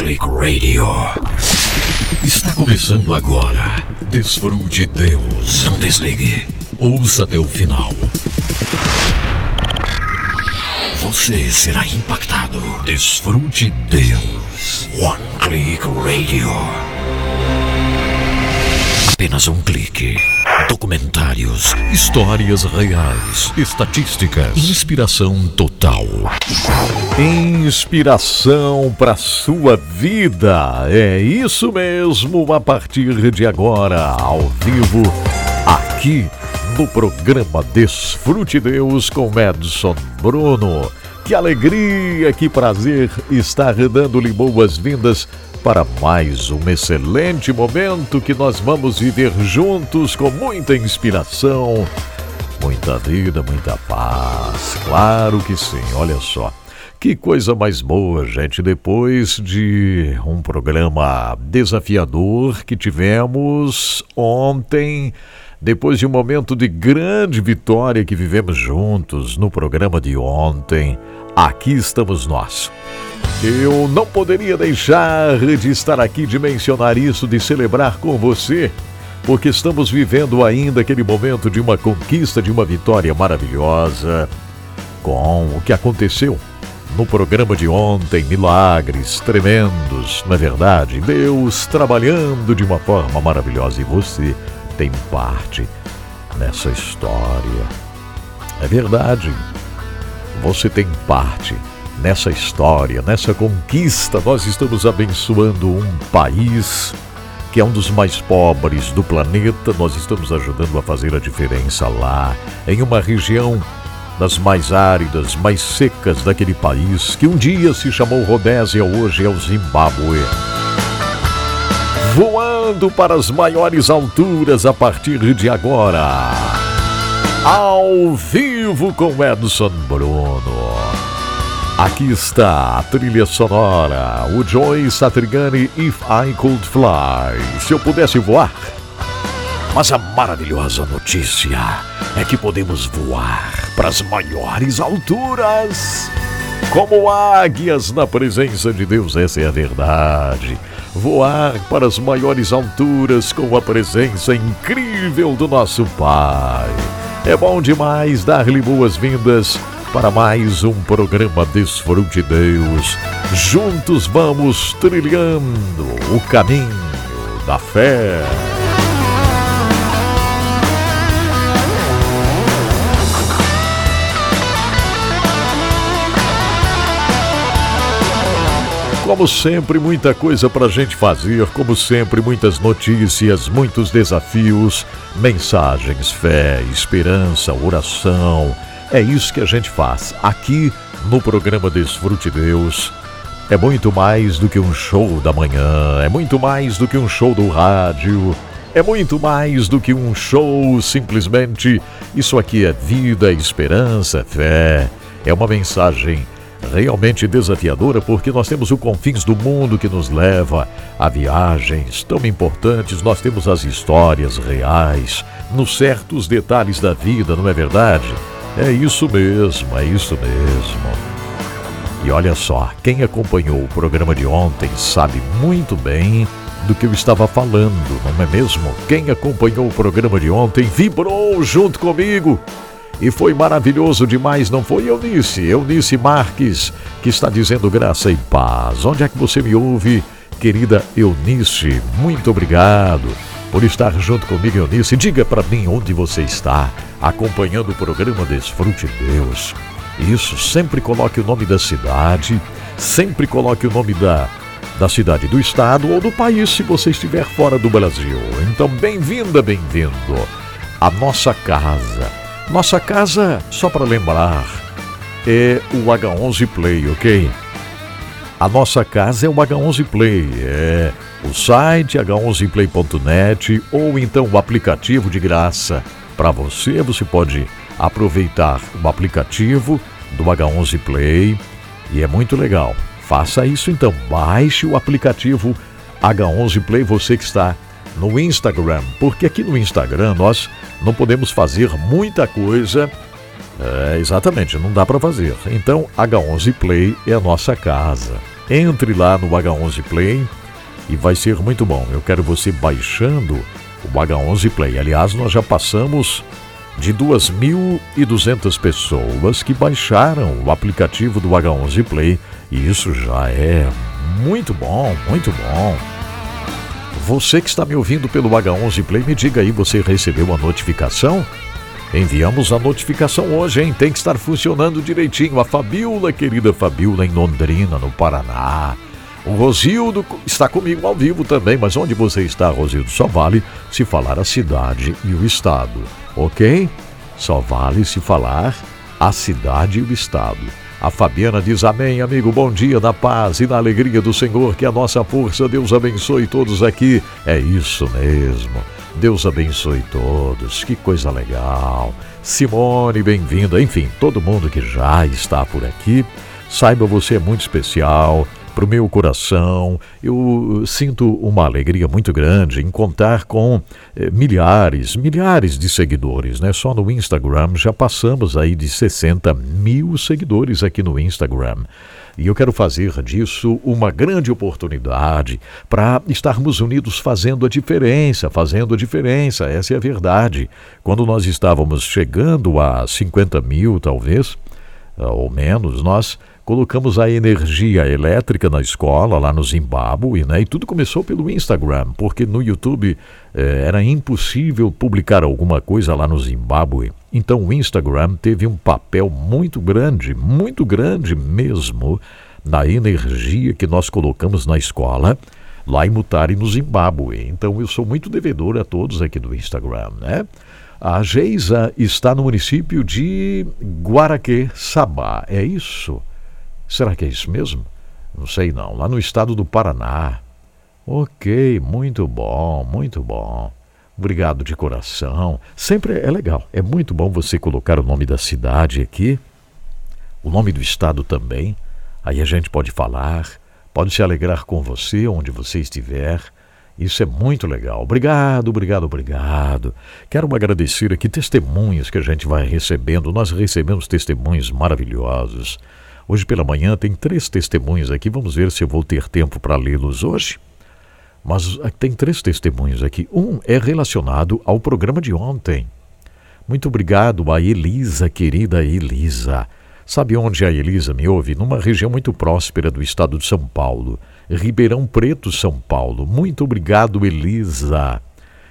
Click Radio. Está começando agora. Desfrute Deus. Não desligue. Ouça até o final. Você será impactado. Desfrute Deus. One Click Radio. Apenas um clique. Documentários, histórias reais, estatísticas, inspiração total. Inspiração para sua vida. É isso mesmo, a partir de agora, ao vivo, aqui no programa Desfrute Deus com Edson Bruno. Que alegria, que prazer estar dando-lhe boas-vindas para mais um excelente momento que nós vamos viver juntos com muita inspiração, muita vida, muita paz. Claro que sim, olha só. Que coisa mais boa, gente, depois de um programa desafiador que tivemos ontem, depois de um momento de grande vitória que vivemos juntos no programa de ontem, aqui estamos nós eu não poderia deixar de estar aqui, de mencionar isso, de celebrar com você, porque estamos vivendo ainda aquele momento de uma conquista, de uma vitória maravilhosa com o que aconteceu no programa de ontem, milagres tremendos, não é verdade? Deus trabalhando de uma forma maravilhosa e você tem parte nessa história. É verdade, você tem parte nessa história, nessa conquista, nós estamos abençoando um país que é um dos mais pobres do planeta. Nós estamos ajudando a fazer a diferença lá, em uma região das mais áridas, mais secas daquele país, que um dia se chamou Rodésia, hoje é o Zimbábue. Voando para as maiores alturas a partir de agora. Ao vivo com Edson Bruno. Aqui está a trilha sonora, o Joy Satriani If I Could Fly. Se eu pudesse voar. Mas a maravilhosa notícia é que podemos voar para as maiores alturas. Como águias na presença de Deus, essa é a verdade. Voar para as maiores alturas com a presença incrível do nosso Pai. É bom demais dar-lhe boas-vindas para mais um programa Desfrute Deus. Juntos vamos trilhando o caminho da fé. Como sempre, muita coisa para a gente fazer, como sempre, muitas notícias, muitos desafios, mensagens, fé, esperança, oração é isso que a gente faz aqui no programa Desfrute Deus. É muito mais do que um show da manhã, é muito mais do que um show do rádio, é muito mais do que um show simplesmente. Isso aqui é vida, esperança, fé. É uma mensagem realmente desafiadora porque nós temos o confins do mundo que nos leva a viagens tão importantes, nós temos as histórias reais, nos certos detalhes da vida, não é verdade? É isso mesmo, é isso mesmo. E olha só, quem acompanhou o programa de ontem sabe muito bem do que eu estava falando, não é mesmo? Quem acompanhou o programa de ontem vibrou junto comigo. E foi maravilhoso demais, não foi, Eunice? Eunice Marques, que está dizendo graça e paz. Onde é que você me ouve, querida Eunice? Muito obrigado por estar junto comigo, Eunice. Diga para mim onde você está, acompanhando o programa Desfrute Deus. Isso, sempre coloque o nome da cidade, sempre coloque o nome da, da cidade do estado ou do país se você estiver fora do Brasil. Então, bem-vinda, bem-vindo à nossa casa. Nossa casa, só para lembrar, é o H11 Play, ok? A nossa casa é o H11 Play, é o site h11play.net ou então o aplicativo de graça para você. Você pode aproveitar o aplicativo do H11 Play e é muito legal. Faça isso então, baixe o aplicativo H11 Play, você que está no Instagram, porque aqui no Instagram nós não podemos fazer muita coisa. É, exatamente, não dá para fazer. Então, H11 Play é a nossa casa. Entre lá no H11 Play e vai ser muito bom. Eu quero você baixando o H11 Play. Aliás, nós já passamos de 2.200 pessoas que baixaram o aplicativo do H11 Play e isso já é muito bom, muito bom. Você que está me ouvindo pelo H11 Play, me diga aí, você recebeu a notificação? Enviamos a notificação hoje, hein? Tem que estar funcionando direitinho. A Fabiola, querida Fabiola, em Londrina, no Paraná. O Rosildo está comigo ao vivo também, mas onde você está, Rosildo? Só vale se falar a cidade e o estado, ok? Só vale se falar a cidade e o estado. A Fabiana diz amém, amigo. Bom dia, na paz e na alegria do Senhor, que a nossa força, Deus abençoe todos aqui. É isso mesmo. Deus abençoe todos. Que coisa legal. Simone, bem-vinda. Enfim, todo mundo que já está por aqui, saiba você é muito especial para o meu coração. Eu sinto uma alegria muito grande em contar com eh, milhares, milhares de seguidores, né? Só no Instagram já passamos aí de 60 mil seguidores aqui no Instagram. E eu quero fazer disso uma grande oportunidade para estarmos unidos fazendo a diferença, fazendo a diferença, essa é a verdade. Quando nós estávamos chegando a 50 mil, talvez, ou menos, nós colocamos a energia elétrica na escola, lá no Zimbábue, né? E tudo começou pelo Instagram, porque no YouTube eh, era impossível publicar alguma coisa lá no Zimbábue. Então o Instagram teve um papel muito grande, muito grande mesmo, na energia que nós colocamos na escola lá em Mutare, no Zimbábue. Então eu sou muito devedor a todos aqui do Instagram, né? A Geisa está no município de Guaraquê, Sabá. É isso? Será que é isso mesmo? Não sei não. Lá no estado do Paraná. Ok, muito bom, muito bom. Obrigado de coração. Sempre é legal. É muito bom você colocar o nome da cidade aqui, o nome do estado também. Aí a gente pode falar, pode se alegrar com você onde você estiver. Isso é muito legal. Obrigado, obrigado, obrigado. Quero agradecer aqui testemunhos que a gente vai recebendo. Nós recebemos testemunhos maravilhosos. Hoje pela manhã tem três testemunhos aqui, vamos ver se eu vou ter tempo para lê-los hoje. Mas ah, tem três testemunhos aqui. Um é relacionado ao programa de ontem. Muito obrigado a Elisa, querida Elisa. Sabe onde a Elisa me ouve? Numa região muito próspera do estado de São Paulo, Ribeirão Preto, São Paulo. Muito obrigado, Elisa.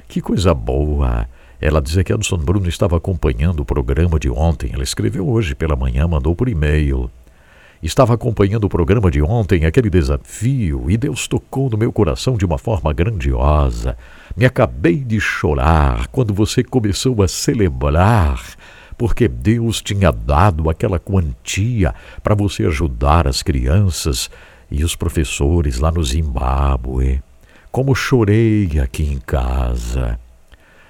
Que coisa boa. Ela diz que Edson Bruno estava acompanhando o programa de ontem. Ela escreveu hoje pela manhã, mandou por e-mail. Estava acompanhando o programa de ontem, aquele desafio, e Deus tocou no meu coração de uma forma grandiosa. Me acabei de chorar quando você começou a celebrar, porque Deus tinha dado aquela quantia para você ajudar as crianças e os professores lá no Zimbábue. Como chorei aqui em casa.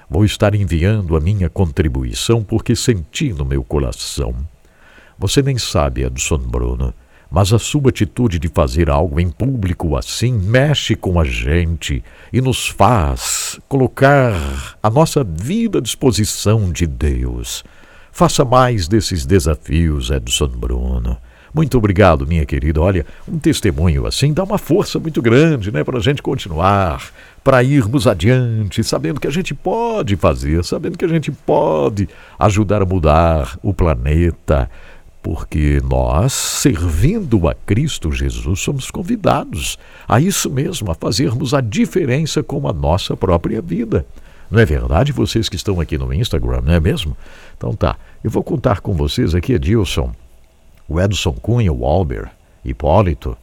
Vou estar enviando a minha contribuição porque senti no meu coração você nem sabe, Edson Bruno, mas a sua atitude de fazer algo em público assim mexe com a gente e nos faz colocar a nossa vida à disposição de Deus. Faça mais desses desafios, Edson Bruno. Muito obrigado, minha querida. Olha, um testemunho assim dá uma força muito grande, né, para a gente continuar, para irmos adiante, sabendo que a gente pode fazer, sabendo que a gente pode ajudar a mudar o planeta, porque nós, servindo a Cristo Jesus, somos convidados a isso mesmo, a fazermos a diferença com a nossa própria vida. Não é verdade, vocês que estão aqui no Instagram, não é mesmo? Então tá, eu vou contar com vocês aqui, Edilson, o Edson Cunha, o Albert, Hipólito,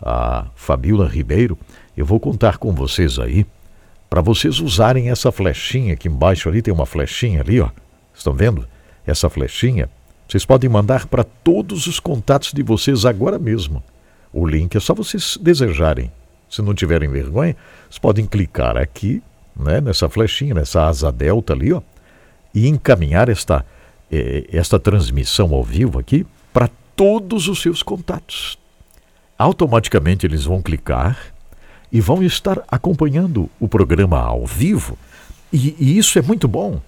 a Fabiola Ribeiro. Eu vou contar com vocês aí para vocês usarem essa flechinha aqui embaixo ali, tem uma flechinha ali, ó. Estão vendo? Essa flechinha vocês podem mandar para todos os contatos de vocês agora mesmo. O link é só vocês desejarem. Se não tiverem vergonha, vocês podem clicar aqui, né, nessa flechinha, nessa asa delta ali, ó, e encaminhar esta, eh, esta transmissão ao vivo aqui para todos os seus contatos. Automaticamente eles vão clicar e vão estar acompanhando o programa ao vivo. E, e isso é muito bom,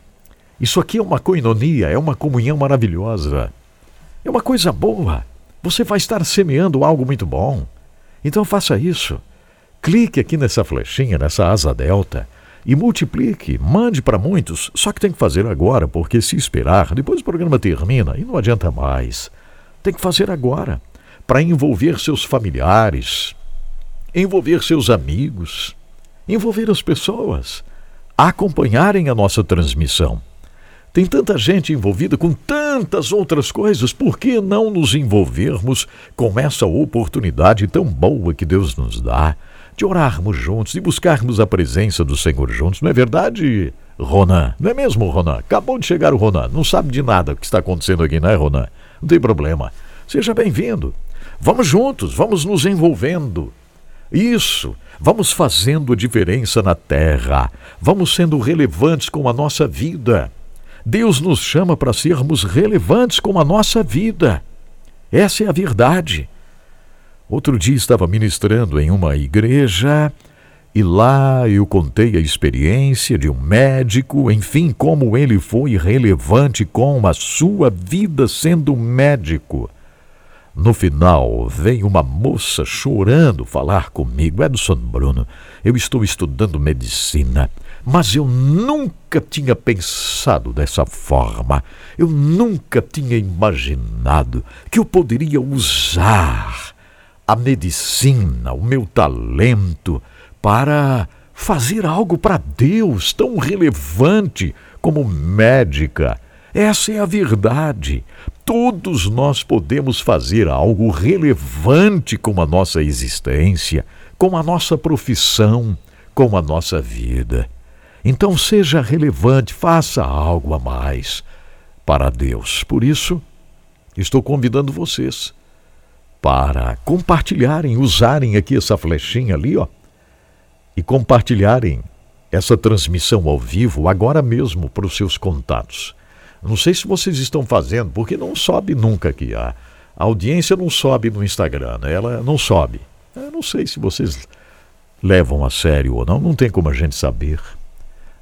isso aqui é uma coinonia, é uma comunhão maravilhosa. É uma coisa boa. Você vai estar semeando algo muito bom. Então faça isso. Clique aqui nessa flechinha, nessa asa delta e multiplique, mande para muitos. Só que tem que fazer agora, porque se esperar, depois o programa termina e não adianta mais. Tem que fazer agora para envolver seus familiares, envolver seus amigos, envolver as pessoas acompanharem a nossa transmissão. Tem tanta gente envolvida com tantas outras coisas, por que não nos envolvermos com essa oportunidade tão boa que Deus nos dá de orarmos juntos, de buscarmos a presença do Senhor juntos? Não é verdade, Ronan? Não é mesmo, Ronan? Acabou de chegar o Ronan, não sabe de nada o que está acontecendo aqui, não é, Ronan? Não tem problema. Seja bem-vindo. Vamos juntos, vamos nos envolvendo. Isso, vamos fazendo a diferença na terra, vamos sendo relevantes com a nossa vida. Deus nos chama para sermos relevantes com a nossa vida. Essa é a verdade. Outro dia estava ministrando em uma igreja e lá eu contei a experiência de um médico, enfim, como ele foi relevante com a sua vida sendo médico. No final, veio uma moça chorando falar comigo. Edson Bruno, eu estou estudando medicina, mas eu nunca tinha pensado dessa forma. Eu nunca tinha imaginado que eu poderia usar a medicina, o meu talento, para fazer algo para Deus tão relevante como médica. Essa é a verdade. Todos nós podemos fazer algo relevante com a nossa existência, com a nossa profissão, com a nossa vida. Então seja relevante, faça algo a mais para Deus. Por isso, estou convidando vocês para compartilharem, usarem aqui essa flechinha ali, ó, e compartilharem essa transmissão ao vivo agora mesmo para os seus contatos. Não sei se vocês estão fazendo, porque não sobe nunca aqui. A, audiência não sobe no Instagram, né? ela não sobe. Eu não sei se vocês levam a sério ou não, não tem como a gente saber.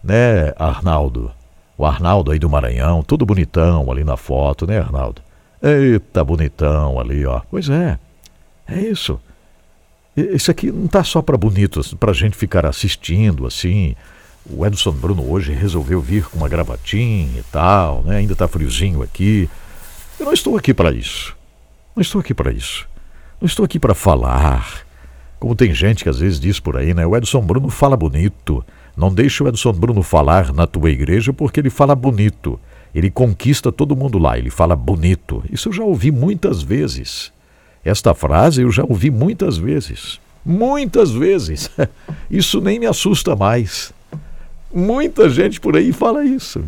Né, Arnaldo? O Arnaldo aí do Maranhão, todo bonitão ali na foto, né, Arnaldo? Eita, bonitão ali, ó. Pois é, é isso. Isso aqui não tá só para bonitos, para gente ficar assistindo assim, o Edson Bruno hoje resolveu vir com uma gravatinha e tal, né? ainda está friozinho aqui. Eu não estou aqui para isso. Não estou aqui para isso. Não estou aqui para falar. Como tem gente que às vezes diz por aí, né? O Edson Bruno fala bonito. Não deixa o Edson Bruno falar na tua igreja porque ele fala bonito. Ele conquista todo mundo lá, ele fala bonito. Isso eu já ouvi muitas vezes. Esta frase eu já ouvi muitas vezes. Muitas vezes. Isso nem me assusta mais. Muita gente por aí fala isso.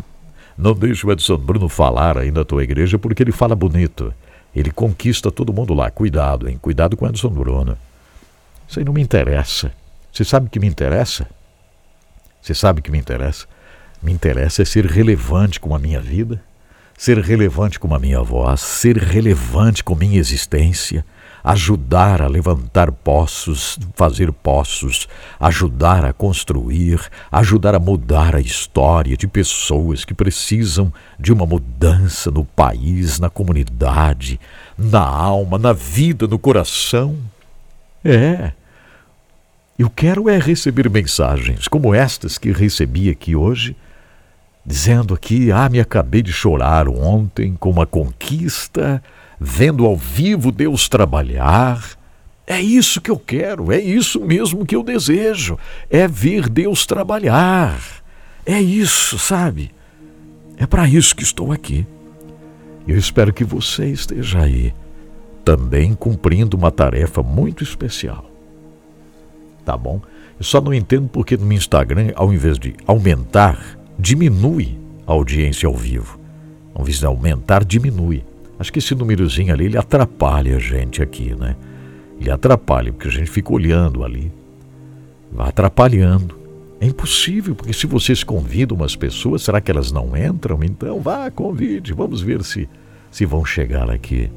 Não deixa o Edson Bruno falar aí na tua igreja porque ele fala bonito. Ele conquista todo mundo lá. Cuidado, hein? Cuidado com Edson Bruno. Isso aí não me interessa. Você sabe o que me interessa? Você sabe o que me interessa? Me interessa é ser relevante com a minha vida, ser relevante com a minha voz, ser relevante com minha existência, ajudar a levantar poços, fazer poços, ajudar a construir, ajudar a mudar a história de pessoas que precisam de uma mudança no país, na comunidade, na alma, na vida, no coração. É. Eu quero é receber mensagens como estas que recebi aqui hoje, dizendo aqui: Ah, me acabei de chorar ontem com uma conquista vendo ao vivo Deus trabalhar. É isso que eu quero, é isso mesmo que eu desejo, é ver Deus trabalhar. É isso, sabe? É para isso que estou aqui. Eu espero que você esteja aí, também cumprindo uma tarefa muito especial. Tá bom? Eu só não entendo porque no Instagram, ao invés de aumentar, diminui a audiência ao vivo. Ao invés de aumentar, diminui. Acho que esse númerozinho ali, ele atrapalha a gente aqui, né? Ele atrapalha, porque a gente fica olhando ali. Vai atrapalhando. É impossível, porque se vocês convidam umas pessoas, será que elas não entram? Então vá, convide, vamos ver se, se vão chegar aqui.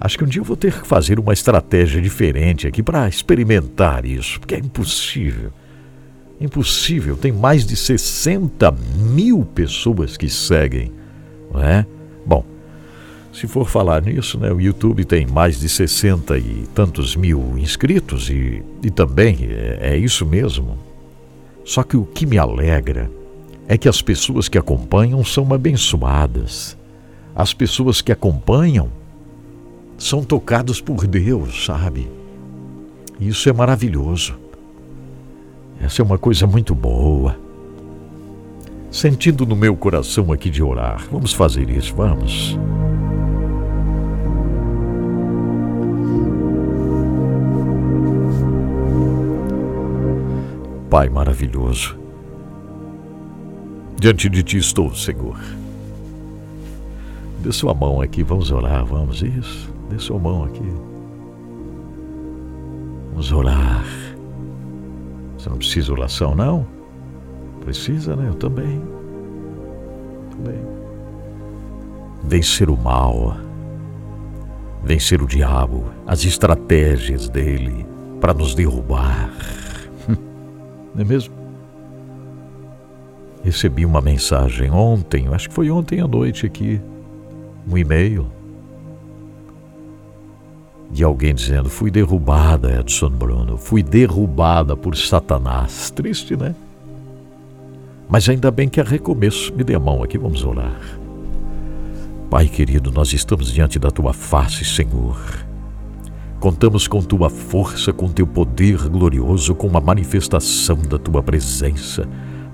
Acho que um dia eu vou ter que fazer uma estratégia diferente aqui para experimentar isso, porque é impossível. Impossível, tem mais de 60 mil pessoas que seguem, não é? Bom, Se for falar nisso, né, o YouTube tem mais de 60 e tantos mil inscritos e, e também é, é isso mesmo. Só que o que me alegra é que as pessoas que acompanham são abençoadas. As pessoas que acompanham são tocadas por Deus, sabe? Isso é maravilhoso. Essa é uma coisa muito boa. Sentindo no meu coração aqui de orar, vamos fazer isso, vamos. Pai maravilhoso, diante de Ti estou, Senhor. Dê sua mão aqui, vamos orar, vamos, isso. Dê sua mão aqui. Vamos orar. Você não precisa oração, não? Precisa, né? Eu também. Também. Vencer o mal. Vencer o diabo, as estratégias dele para nos derrubar. Não é mesmo? Recebi uma mensagem ontem, acho que foi ontem à noite aqui, um e-mail de alguém dizendo: Fui derrubada, Edson Bruno, fui derrubada por Satanás. Triste, né? Mas ainda bem que é recomeço. Me dê a mão aqui, vamos orar. Pai querido, nós estamos diante da tua face, Senhor. Contamos com tua força, com teu poder glorioso, com a manifestação da tua presença.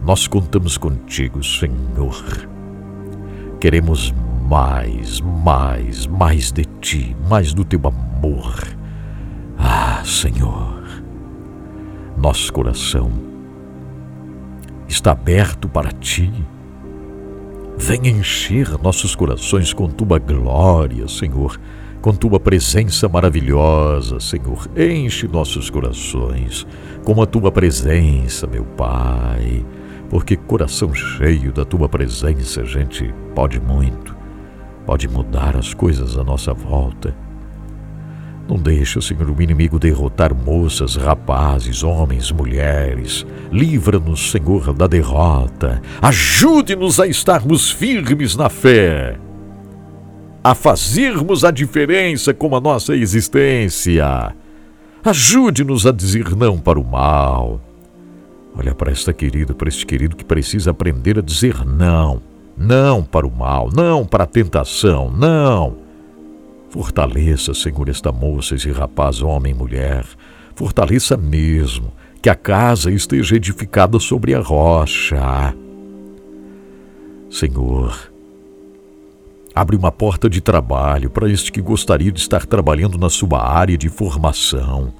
Nós contamos contigo, Senhor. Queremos mais, mais, mais de ti, mais do teu amor. Ah, Senhor, nosso coração está aberto para ti. Vem encher nossos corações com tua glória, Senhor, com tua presença maravilhosa, Senhor. Enche nossos corações com a tua presença, meu Pai, porque coração cheio da tua presença, gente pode muito pode mudar as coisas à nossa volta. Não deixe, Senhor, o inimigo derrotar moças, rapazes, homens, mulheres. Livra-nos, Senhor, da derrota. Ajude-nos a estarmos firmes na fé, a fazermos a diferença com a nossa existência. Ajude-nos a dizer não para o mal. Olha para esta querida, para este querido que precisa aprender a dizer não não para o mal, não para a tentação, não. Fortaleça, Senhor, esta moça, esse rapaz, homem e mulher. Fortaleça mesmo, que a casa esteja edificada sobre a rocha. Senhor, abre uma porta de trabalho para este que gostaria de estar trabalhando na sua área de formação.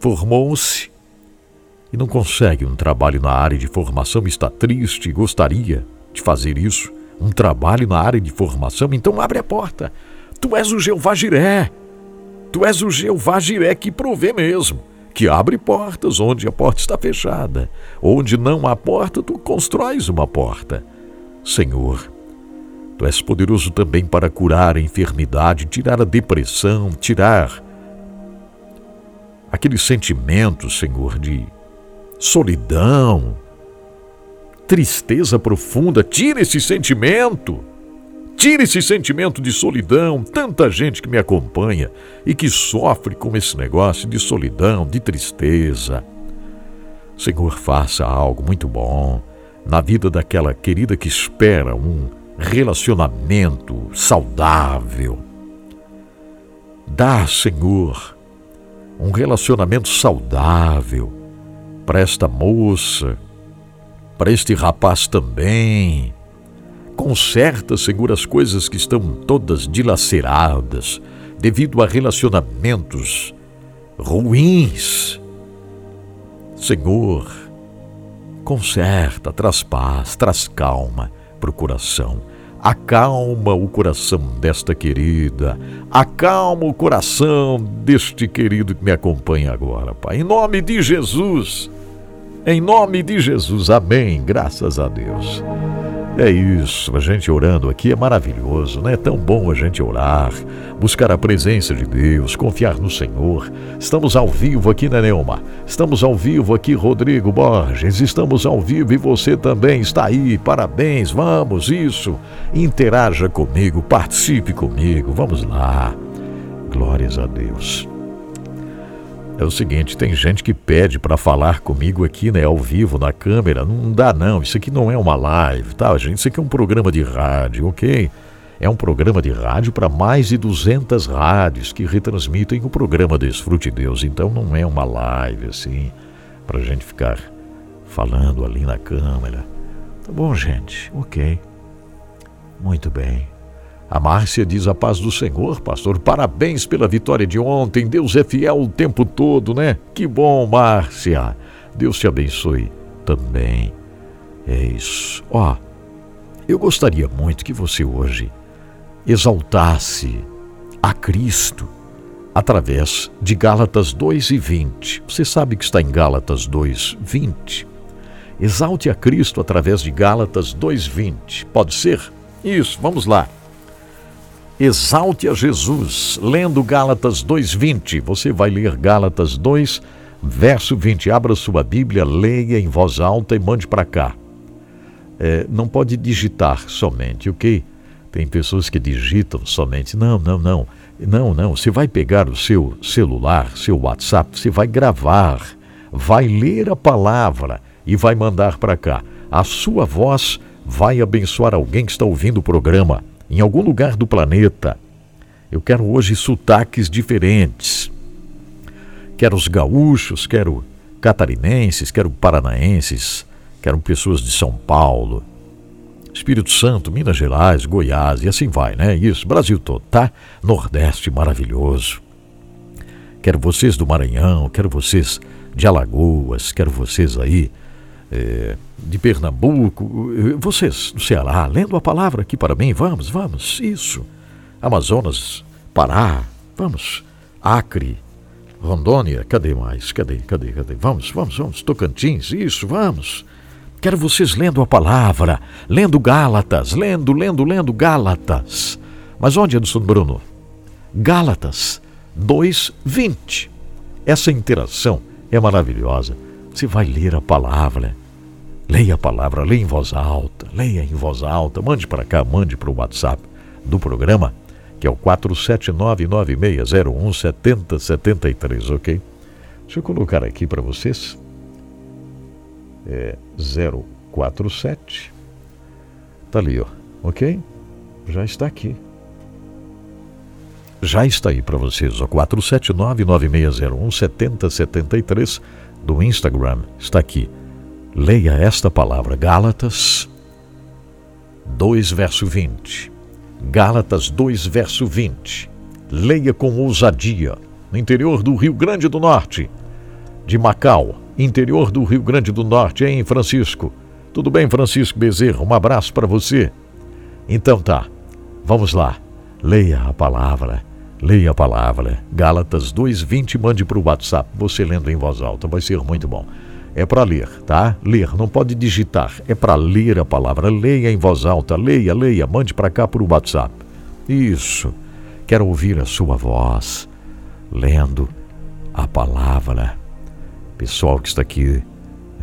Formou-se e não consegue um trabalho na área de formação, está triste e gostaria de fazer isso um trabalho na área de formação, então abre a porta. Tu és o Jeová Jiré. Tu és o Jeová Jiré que provê mesmo, que abre portas onde a porta está fechada. Onde não há porta, tu constróis uma porta. Senhor, Tu és poderoso também para curar a enfermidade, tirar a depressão, tirar aquele sentimento, Senhor, de solidão, tristeza profunda, tira esse sentimento. Tira esse sentimento de solidão. Tanta gente que me acompanha e que sofre com esse negócio de solidão, de tristeza. Senhor, faça algo muito bom na vida daquela querida que espera um relacionamento saudável. Dá, Senhor, um relacionamento saudável para esta moça para este rapaz também. Conserta, Senhor, as coisas que estão todas dilaceradas devido a relacionamentos ruins. Senhor, conserta, traz paz, traz calma para o coração. Acalma o coração desta querida, acalma o coração deste querido que me acompanha agora, Pai. Em nome de Jesus. Em nome de Jesus, amém. Graças a Deus. É isso, a gente orando aqui é maravilhoso, né? É tão bom a gente orar, buscar a presença de Deus, confiar no Senhor. Estamos ao vivo aqui, né, Neuma? Estamos ao vivo aqui, Rodrigo Borges. Estamos ao vivo e você também está aí. Parabéns, vamos, isso. Interaja comigo, participe comigo, vamos lá. Glórias a Deus. É o seguinte, tem gente que pede para falar comigo aqui, né, ao vivo, na câmera. Não dá não, isso aqui não é uma live, tá, gente? Isso aqui é um programa de rádio, ok? É um programa de rádio para mais de 200 rádios que retransmitem o programa Desfrute Deus. Então não é uma live assim, para gente ficar falando ali na câmera. Tá bom, gente? Ok. Muito bem. A Márcia diz a paz do Senhor, pastor. Parabéns pela vitória de ontem. Deus é fiel o tempo todo, né? Que bom, Márcia. Deus te abençoe também. É isso. Ó, eu gostaria muito que você hoje exaltasse a Cristo através de Gálatas 2 e 20. Você sabe que está em Gálatas 2, 20. Exalte a Cristo através de Gálatas 2, 20. Pode ser? Isso, vamos lá. Exalte a Jesus, lendo Gálatas 2:20. Você vai ler Gálatas 2, verso 20. Abra sua Bíblia, leia em voz alta e mande para cá. É, não pode digitar somente, ok? Tem pessoas que digitam somente. Não, não, não. Não, não. Você vai pegar o seu celular, seu WhatsApp, você vai gravar, vai ler a palavra e vai mandar para cá. A sua voz vai abençoar alguém que está ouvindo o programa em algum lugar do planeta. Eu quero hoje sotaques diferentes. Quero os gaúchos, quero catarinenses, quero paranaenses, quero pessoas de São Paulo, Espírito Santo, Minas Gerais, Goiás e assim vai, né? Isso, Brasil todo, tá? Nordeste maravilhoso. Quero vocês do Maranhão, quero vocês de Alagoas, quero vocês aí é, de Pernambuco, vocês do Ceará, lendo a palavra aqui para mim, vamos, vamos, isso. Amazonas, Pará, vamos. Acre, Rondônia, cadê mais? Cadê, cadê, cadê? Vamos, vamos, vamos. Tocantins, isso, vamos. Quero vocês lendo a palavra, lendo Gálatas, lendo, lendo, lendo Gálatas. Mas onde, Edson Bruno? Gálatas 2:20. Essa interação é maravilhosa. Você vai ler a palavra, Leia a palavra, leia em voz alta, leia em voz alta, mande para cá, mande para o WhatsApp do programa, que é o 47996017073, ok? Deixa eu colocar aqui para vocês. É 047. Tá ali, ó, ok? Já está aqui. Já está aí para vocês, ó, 47996017073 do Instagram. Está aqui. Leia esta palavra, Gálatas 2, verso 20. Gálatas 2, verso 20. Leia com ousadia. No interior do Rio Grande do Norte, de Macau, interior do Rio Grande do Norte, hein, Francisco? Tudo bem, Francisco Bezerra? Um abraço para você. Então tá, vamos lá. Leia a palavra. Leia a palavra. Gálatas 2:20 mande para o WhatsApp. Você lendo em voz alta, vai ser muito bom. É para ler, tá? Ler, não pode digitar. É para ler a palavra. Leia em voz alta, leia, leia, mande para cá por WhatsApp. Isso. Quero ouvir a sua voz lendo a palavra. Pessoal que está aqui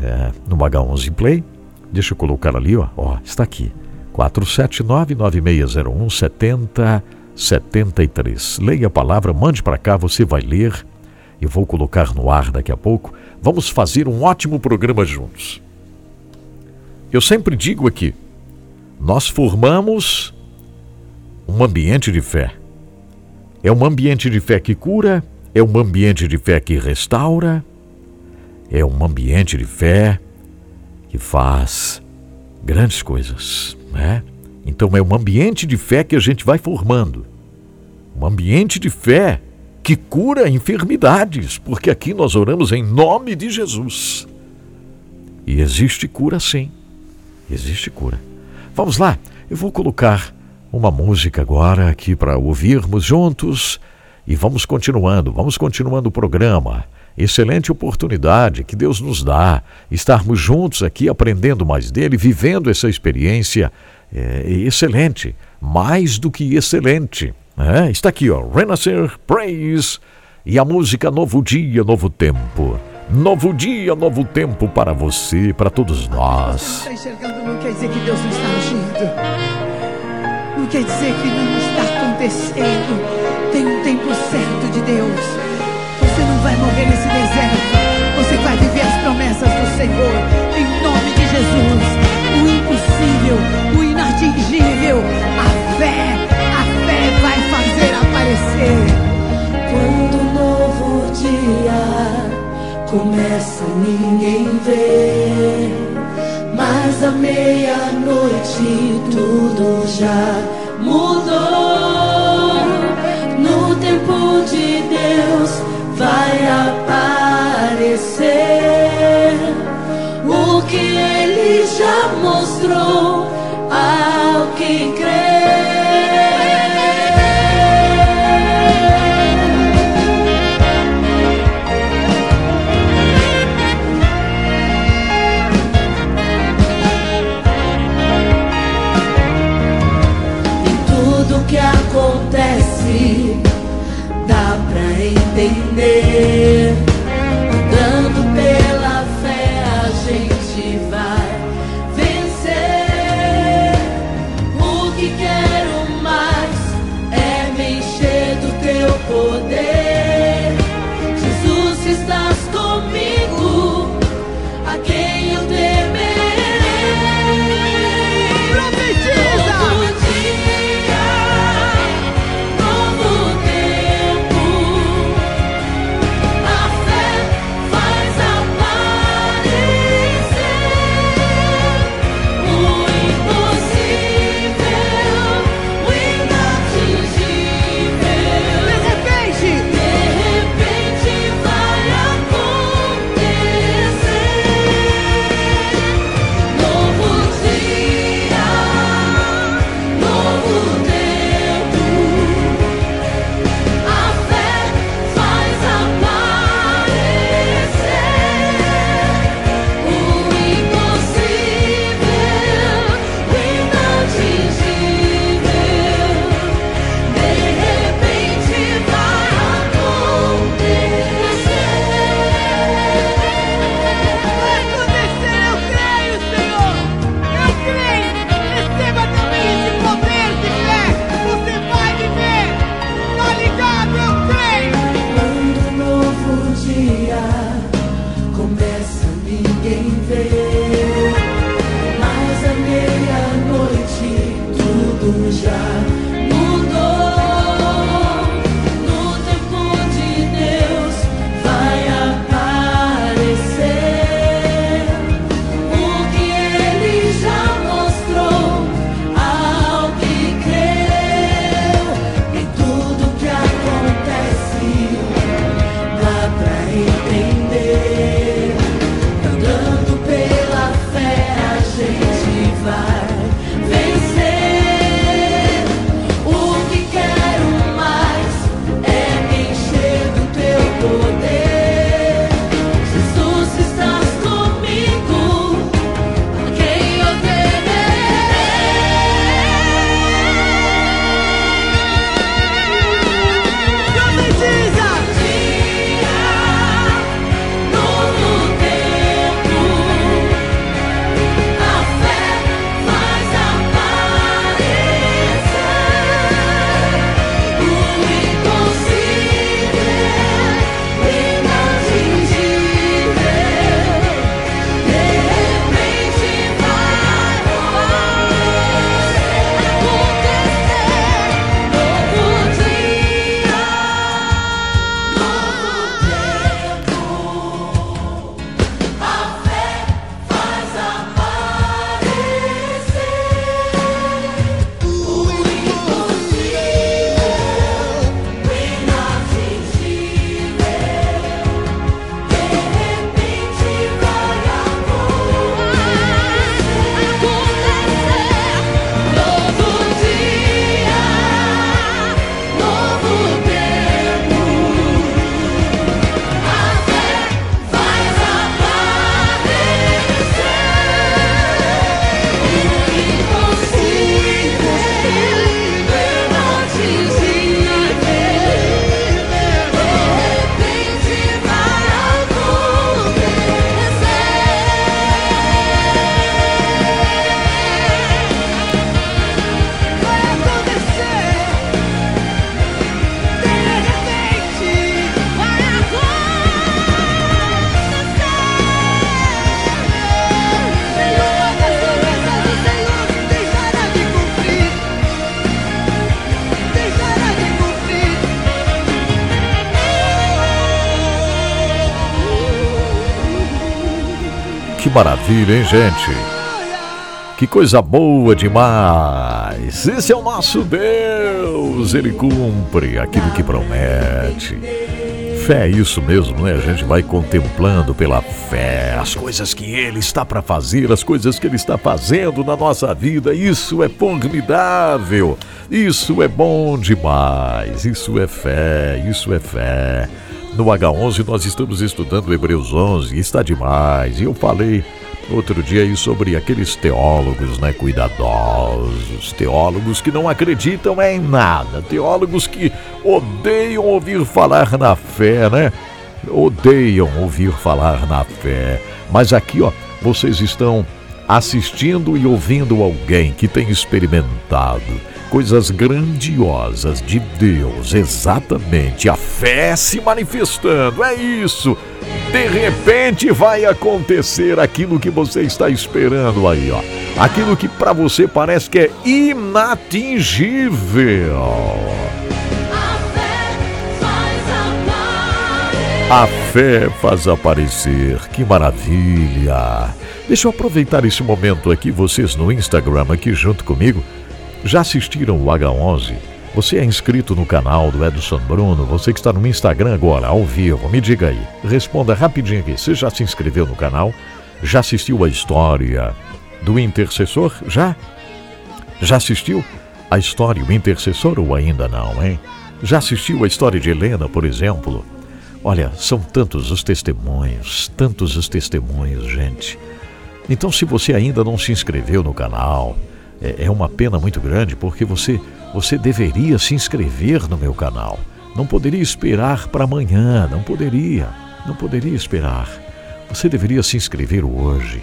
é, no H11 Play, deixa eu colocar ali, ó, ó está aqui. 479-9601-7073. Leia a palavra, mande para cá, você vai ler. Eu vou colocar no ar daqui a pouco Vamos fazer um ótimo programa juntos. Eu sempre digo aqui: nós formamos um ambiente de fé. É um ambiente de fé que cura, é um ambiente de fé que restaura, é um ambiente de fé que faz grandes coisas, né? Então é um ambiente de fé que a gente vai formando. Um ambiente de fé que cura enfermidades, porque aqui nós oramos em nome de Jesus. E existe cura sim. Existe cura. Vamos lá, eu vou colocar uma música agora aqui para ouvirmos juntos e vamos continuando, vamos continuando o programa. excelente oportunidade que Deus nos dá, estarmos juntos aqui aprendendo mais dele, vivendo essa experiência é, excelente, mais do que excelente. É, está aqui, ó, Renascer Praise e a música Novo Dia, Novo Tempo. Novo dia, novo tempo para você, para todos nós. Você não está enxergando, não quer dizer que Deus não está agindo. Não quer dizer que não está acontecendo. Tem um tempo certo de Deus. Você não vai morrer nesse deserto. Você vai viver as promessas do Senhor. Em nome de Jesus. O impossível, o inatingível. A fé, aparecer. Quando o novo dia começa, ninguém vê. Mas à meia-noite tudo já mudou. Maravilha, hein, gente? Que coisa boa demais! Esse é o nosso Deus, ele cumpre aquilo que promete. Fé é isso mesmo, né? A gente vai contemplando pela fé as coisas que ele está para fazer, as coisas que ele está fazendo na nossa vida. Isso é formidável. Isso é bom demais. Isso é fé, isso é fé. No H11 nós estamos estudando Hebreus 11, está demais. E eu falei outro dia aí sobre aqueles teólogos, né, cuidadosos, teólogos que não acreditam em nada, teólogos que odeiam ouvir falar na fé, né? Odeiam ouvir falar na fé. Mas aqui, ó, vocês estão assistindo e ouvindo alguém que tem experimentado coisas grandiosas de Deus, exatamente, a fé se manifestando, é isso. De repente vai acontecer aquilo que você está esperando aí, ó. Aquilo que para você parece que é inatingível. A fé faz aparecer. Que maravilha! Deixa eu aproveitar esse momento aqui, vocês no Instagram aqui junto comigo. Já assistiram o H11? Você é inscrito no canal do Edson Bruno? Você que está no Instagram agora, ao vivo, me diga aí. Responda rapidinho aqui. Você já se inscreveu no canal? Já assistiu a história do intercessor? Já? Já assistiu a história do intercessor ou ainda não, hein? Já assistiu a história de Helena, por exemplo? Olha, são tantos os testemunhos, tantos os testemunhos, gente. Então, se você ainda não se inscreveu no canal, é, é uma pena muito grande porque você, você deveria se inscrever no meu canal. Não poderia esperar para amanhã, não poderia, não poderia esperar. Você deveria se inscrever hoje,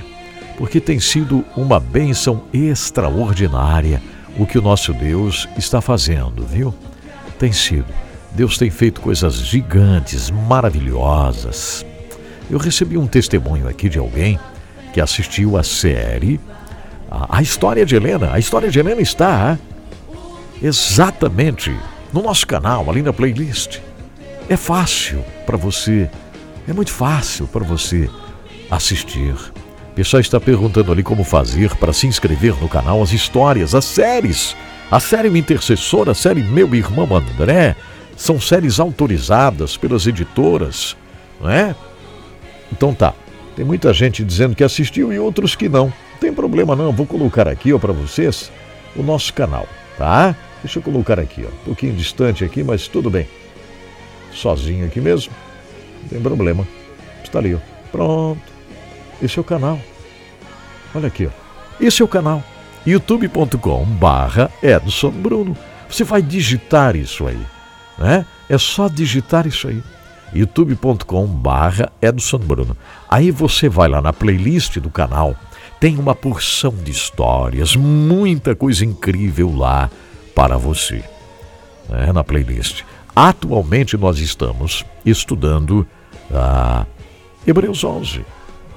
porque tem sido uma bênção extraordinária o que o nosso Deus está fazendo, viu? Tem sido. Deus tem feito coisas gigantes, maravilhosas. Eu recebi um testemunho aqui de alguém que assistiu a série a, a história de Helena. A história de Helena está exatamente no nosso canal, ali na playlist. É fácil para você, é muito fácil para você assistir. O pessoal está perguntando ali como fazer para se inscrever no canal, as histórias, as séries. A série O Intercessor, a série Meu Irmão André, são séries autorizadas pelas editoras, não é? Então tá. Tem muita gente dizendo que assistiu e outros que não. Não tem problema não, vou colocar aqui para vocês o nosso canal, tá? Deixa eu colocar aqui, ó, um pouquinho distante aqui, mas tudo bem. Sozinho aqui mesmo, não tem problema. Está ali, ó. Pronto. Esse é o canal. Olha aqui, ó. Esse é o canal. youtube.com barra Edson Bruno. Você vai digitar isso aí, né? É só digitar isso aí youtube.com Edson Bruno. Aí você vai lá na playlist do canal, tem uma porção de histórias, muita coisa incrível lá para você, né, na playlist. Atualmente nós estamos estudando a Hebreus 11.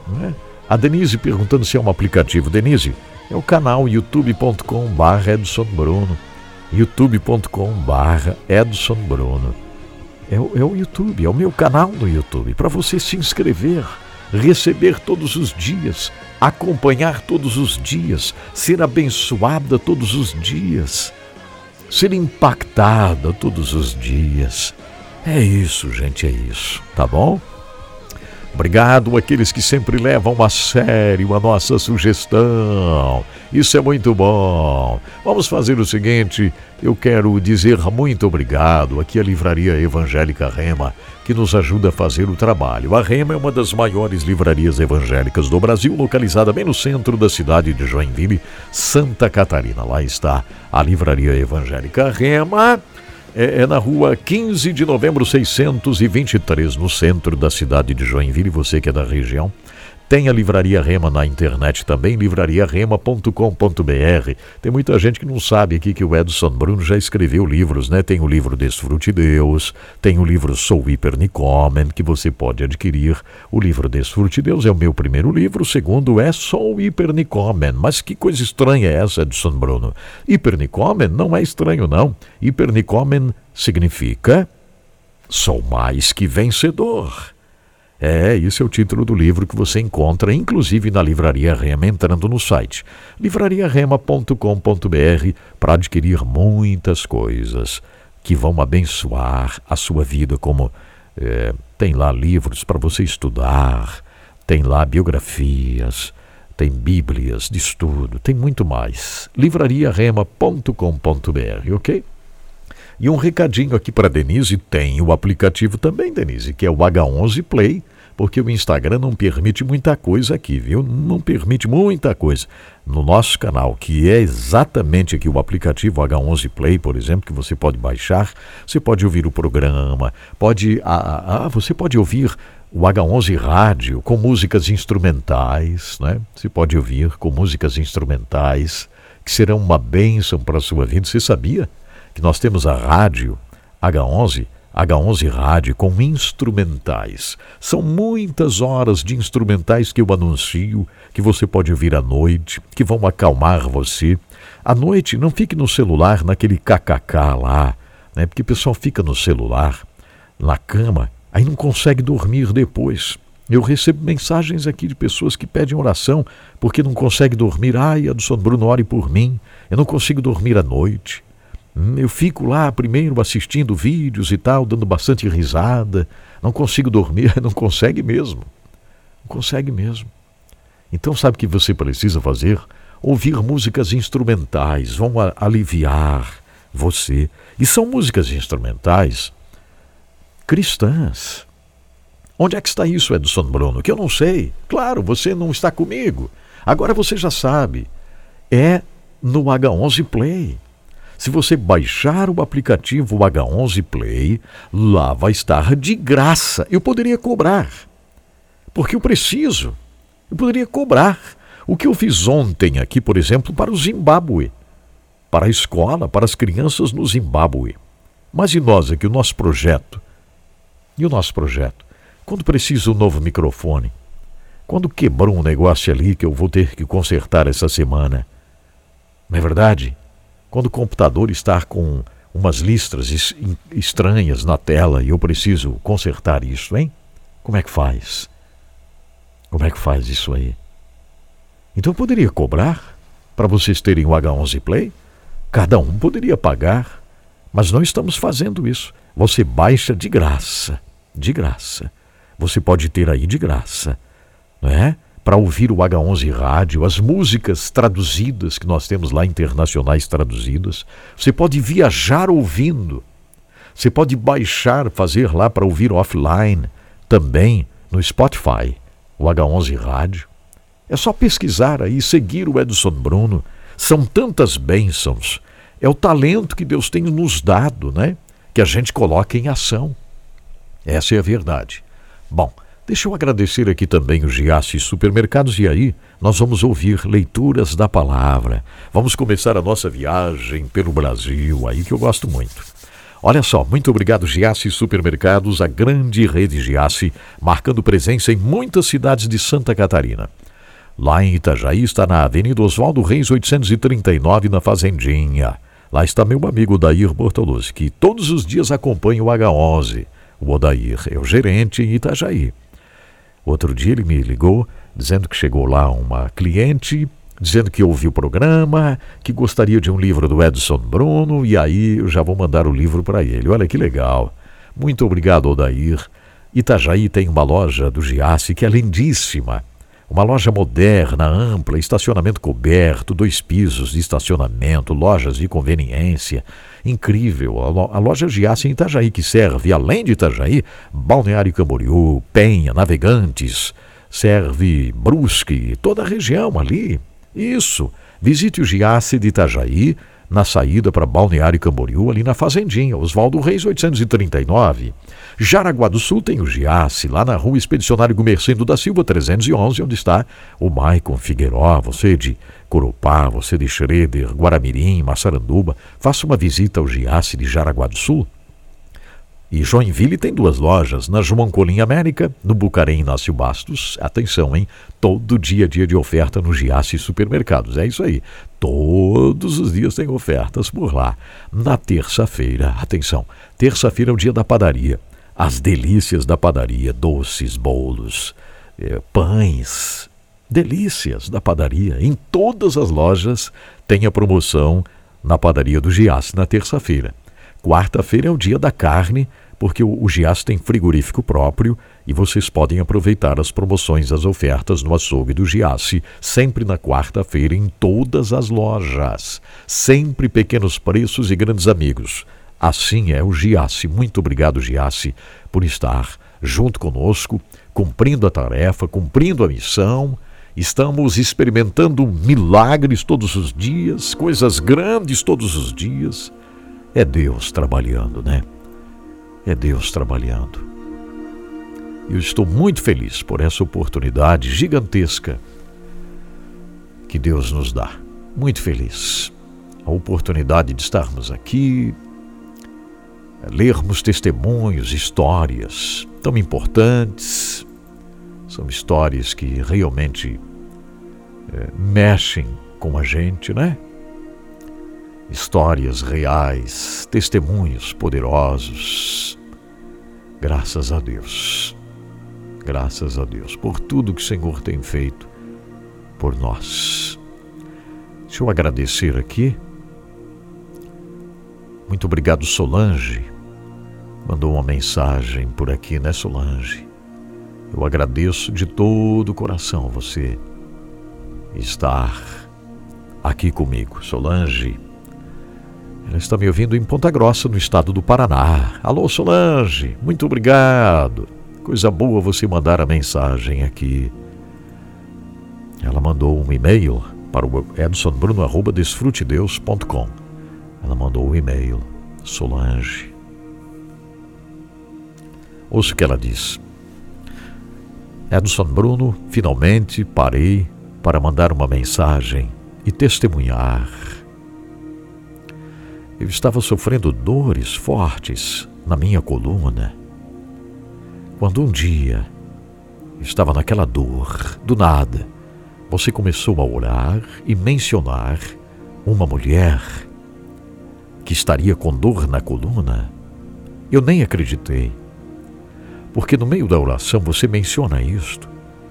Né? A Denise perguntando se é um aplicativo. Denise, é o canal youtube.com barra Edson Bruno. youtube.com barra Edson Bruno. É é o YouTube, é o meu canal no YouTube, para você se inscrever, receber todos os dias, acompanhar todos os dias, ser abençoada todos os dias, ser impactada todos os dias. É isso, gente, é isso, tá bom? Obrigado àqueles que sempre levam a sério a nossa sugestão. Isso é muito bom. Vamos fazer o seguinte: eu quero dizer muito obrigado aqui à Livraria Evangélica Rema, que nos ajuda a fazer o trabalho. A Rema é uma das maiores livrarias evangélicas do Brasil, localizada bem no centro da cidade de Joinville, Santa Catarina. Lá está a Livraria Evangélica Rema é, é, na rua 15 de novembro 623, no centro da cidade de Joinville, você que é da região. Tem a Livraria Rema na internet também, livrariarema.com.br. Tem muita gente que não sabe aqui que o Edson Bruno já escreveu livros, né? Tem o livro Desfrute Deus, tem o livro Sou Hipernicomen, que você pode adquirir. O livro Desfrute Deus é o meu primeiro livro, o segundo é Sou Hipernicomen. Mas que coisa estranha é essa, Edson Bruno? Hipernicomen não é estranho, não. Hipernicomen significa sou mais que vencedor. É, esse é o título do livro que você encontra, inclusive na Livraria Rema, entrando no site livrariarema.com.br para adquirir muitas coisas que vão abençoar a sua vida, como é, tem lá livros para você estudar, tem lá biografias, tem bíblias de estudo, tem muito mais. livrariarema.com.br, ok? E um recadinho aqui para Denise, tem o aplicativo também, Denise, que é o H11 Play, porque o Instagram não permite muita coisa aqui, viu? Não permite muita coisa. No nosso canal, que é exatamente aqui o aplicativo H11 Play, por exemplo, que você pode baixar, você pode ouvir o programa, pode, ah, ah, você pode ouvir o H11 Rádio com músicas instrumentais, né? Você pode ouvir com músicas instrumentais que serão uma bênção para a sua vida. Você sabia? Que nós temos a rádio H11, H11 Rádio com instrumentais. São muitas horas de instrumentais que eu anuncio, que você pode ouvir à noite, que vão acalmar você. À noite, não fique no celular, naquele kkk lá, né? porque o pessoal fica no celular, na cama, aí não consegue dormir depois. Eu recebo mensagens aqui de pessoas que pedem oração porque não conseguem dormir. Ai, Adson Bruno, ore por mim. Eu não consigo dormir à noite. Hum, eu fico lá primeiro assistindo vídeos e tal, dando bastante risada. Não consigo dormir, não consegue mesmo. Não consegue mesmo. Então, sabe o que você precisa fazer? Ouvir músicas instrumentais, vão aliviar você. E são músicas instrumentais cristãs. Onde é que está isso, Edson Bruno? Que eu não sei. Claro, você não está comigo. Agora você já sabe. É no H11 Play. Se você baixar o aplicativo H11 Play, lá vai estar de graça. Eu poderia cobrar, porque eu preciso. Eu poderia cobrar. O que eu fiz ontem aqui, por exemplo, para o Zimbábue, para a escola, para as crianças no Zimbábue. Mas e nós aqui, o nosso projeto? E o nosso projeto? Quando precisa um novo microfone? Quando quebrou um negócio ali que eu vou ter que consertar essa semana? Não é verdade? Quando o computador está com umas listras estranhas na tela e eu preciso consertar isso, hein? Como é que faz? Como é que faz isso aí? Então eu poderia cobrar para vocês terem o H11 Play? Cada um poderia pagar, mas não estamos fazendo isso. Você baixa de graça, de graça. Você pode ter aí de graça, não é? Para ouvir o H11 Rádio, as músicas traduzidas que nós temos lá, internacionais traduzidas. Você pode viajar ouvindo. Você pode baixar, fazer lá para ouvir offline, também no Spotify, o H11 Rádio. É só pesquisar aí, seguir o Edson Bruno. São tantas bênçãos. É o talento que Deus tem nos dado, né? Que a gente coloca em ação. Essa é a verdade. Bom, Deixa eu agradecer aqui também o Giasse Supermercados e aí nós vamos ouvir leituras da palavra. Vamos começar a nossa viagem pelo Brasil, aí que eu gosto muito. Olha só, muito obrigado Giasse Supermercados, a grande rede Giasse, marcando presença em muitas cidades de Santa Catarina. Lá em Itajaí está na Avenida Oswaldo Reis 839, na Fazendinha. Lá está meu amigo Dair Bortoluzzi, que todos os dias acompanha o H11. O Odair é o gerente em Itajaí. Outro dia ele me ligou dizendo que chegou lá uma cliente dizendo que ouviu o programa, que gostaria de um livro do Edson Bruno e aí eu já vou mandar o livro para ele. Olha que legal. Muito obrigado, Odair. Itajaí tem uma loja do Giasse que é lindíssima. Uma loja moderna, ampla, estacionamento coberto, dois pisos de estacionamento, lojas de conveniência. Incrível. A loja Giasse em Itajaí, que serve, além de Itajaí, Balneário Camboriú, Penha, Navegantes, serve Brusque, toda a região ali. Isso. Visite o Giasse de Itajaí na saída para Balneário Camboriú, ali na Fazendinha, Oswaldo Reis 839. Jaraguá do Sul tem o Giasse, lá na rua Expedicionário Gumercendo da Silva 311, onde está o Maicon Figueiró, você de Corupá, você de Schroeder, Guaramirim, Massaranduba, faça uma visita ao Giasse de Jaraguá do Sul. E Joinville tem duas lojas, na João Colim América, no Bucarém Inácio Bastos. Atenção, hein? Todo dia é dia de oferta no Giasse Supermercados. É isso aí. Todos os dias tem ofertas por lá. Na terça-feira, atenção, terça-feira é o dia da padaria. as delícias da padaria, doces, bolos, eh, pães, delícias da padaria. Em todas as lojas tem a promoção na padaria do Giasse na terça-feira. Quarta-feira é o dia da carne, porque o, Giasse tem frigorífico próprio e vocês podem aproveitar as promoções, as ofertas no açougue do Giasse, sempre na quarta-feira em todas as lojas. Sempre pequenos preços e grandes amigos. Assim é o Giasse. Muito obrigado, Giasse, por estar junto conosco, cumprindo a tarefa, cumprindo a missão. Estamos experimentando milagres todos os dias, coisas grandes todos os dias. É Deus trabalhando, né? É Deus trabalhando. Eu estou muito feliz por essa oportunidade gigantesca que Deus nos dá. Muito feliz. A oportunidade de estarmos aqui, lermos testemunhos, histórias tão importantes. São histórias que realmente é, mexem com a gente, né? Histórias reais, testemunhos poderosos. Graças a Deus. Graças a Deus por tudo que o Senhor tem feito por nós. Deixa eu agradecer aqui muito obrigado, Solange. Mandou uma mensagem por aqui, né, Solange? Eu agradeço de todo o coração você estar aqui comigo. Solange, ela está me ouvindo em Ponta Grossa, no estado do Paraná. Alô, Solange, muito obrigado. Coisa boa você mandar a mensagem aqui. Ela mandou um e-mail para o edsonbruno.desfrutedeus.com. Ela mandou um e-mail. Solange. Ouça o que ela diz. Edson Bruno, finalmente parei para mandar uma mensagem e testemunhar. Eu estava sofrendo dores fortes na minha coluna. Quando um dia estava naquela dor, do nada, você começou a orar e mencionar uma mulher que estaria com dor na coluna, eu nem acreditei. Porque no meio da oração você menciona isto: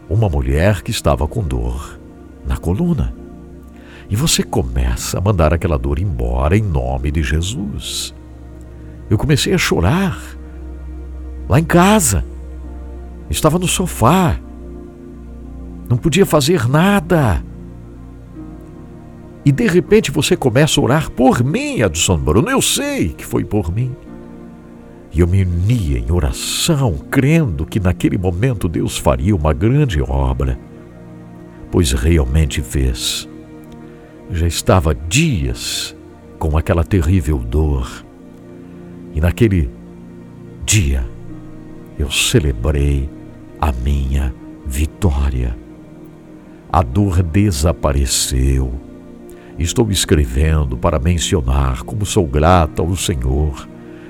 uma mulher que estava com dor na coluna. E você começa a mandar aquela dor embora em nome de Jesus. Eu comecei a chorar lá em casa. Estava no sofá. Não podia fazer nada. E de repente você começa a orar por mim, Adson Bruno. Eu sei que foi por mim. E eu me unia em oração, crendo que naquele momento Deus faria uma grande obra, pois realmente fez. Já estava dias com aquela terrível dor, e naquele dia eu celebrei a minha vitória. A dor desapareceu Estou escrevendo para mencionar como sou grata ao Senhor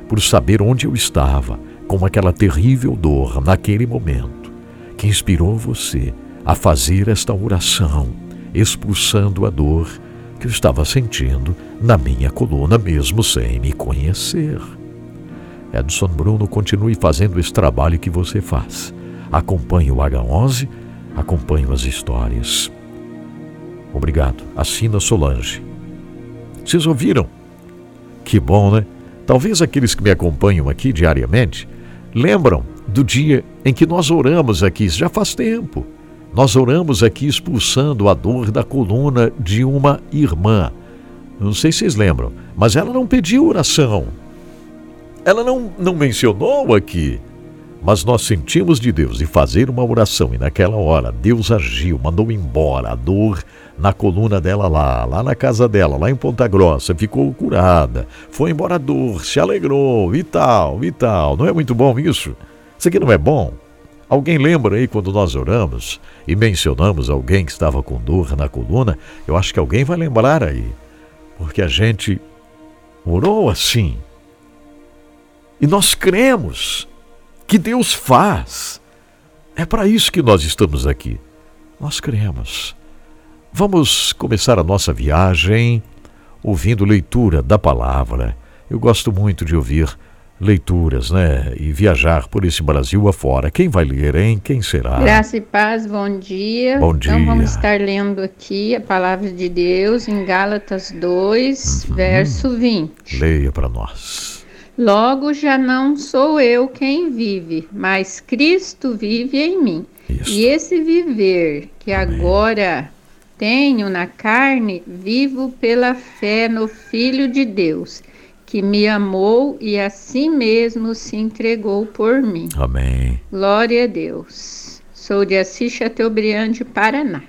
por saber onde eu estava com aquela terrível dor naquele momento, que inspirou você a fazer esta oração, expulsando a dor que eu estava sentindo na minha coluna, mesmo sem me conhecer. Edson Bruno, continue fazendo esse trabalho que você faz. Acompanhe o H11, acompanhe as histórias. Obrigado. Assina Solange. Vocês ouviram? Que bom, né? Talvez aqueles que me acompanham aqui diariamente lembram do dia em que nós oramos aqui, já faz tempo. Nós oramos aqui expulsando a dor da coluna de uma irmã. Não sei se vocês lembram, mas ela não pediu oração. Ela não, não mencionou aqui. Mas nós sentimos de Deus de fazer uma oração e naquela hora Deus agiu, mandou embora a dor na coluna dela lá, lá na casa dela, lá em Ponta Grossa, ficou curada, foi embora a dor, se alegrou e tal, e tal. Não é muito bom isso? Isso aqui não é bom? Alguém lembra aí quando nós oramos e mencionamos alguém que estava com dor na coluna? Eu acho que alguém vai lembrar aí, porque a gente orou assim. E nós cremos que Deus faz. É para isso que nós estamos aqui. Nós cremos. Vamos começar a nossa viagem ouvindo leitura da palavra. Eu gosto muito de ouvir leituras, né? E viajar por esse Brasil afora. Quem vai ler, hein? Quem será? Graça e paz, bom dia. Bom dia. Então vamos estar lendo aqui a palavra de Deus em Gálatas 2, uhum. verso 20. Leia para nós. Logo já não sou eu quem vive, mas Cristo vive em mim. Isso. E esse viver que Amém. agora tenho na carne, vivo pela fé no Filho de Deus que me amou e assim mesmo se entregou por mim. Amém. Glória a Deus. Sou de Assis Chateaubriand, Paraná.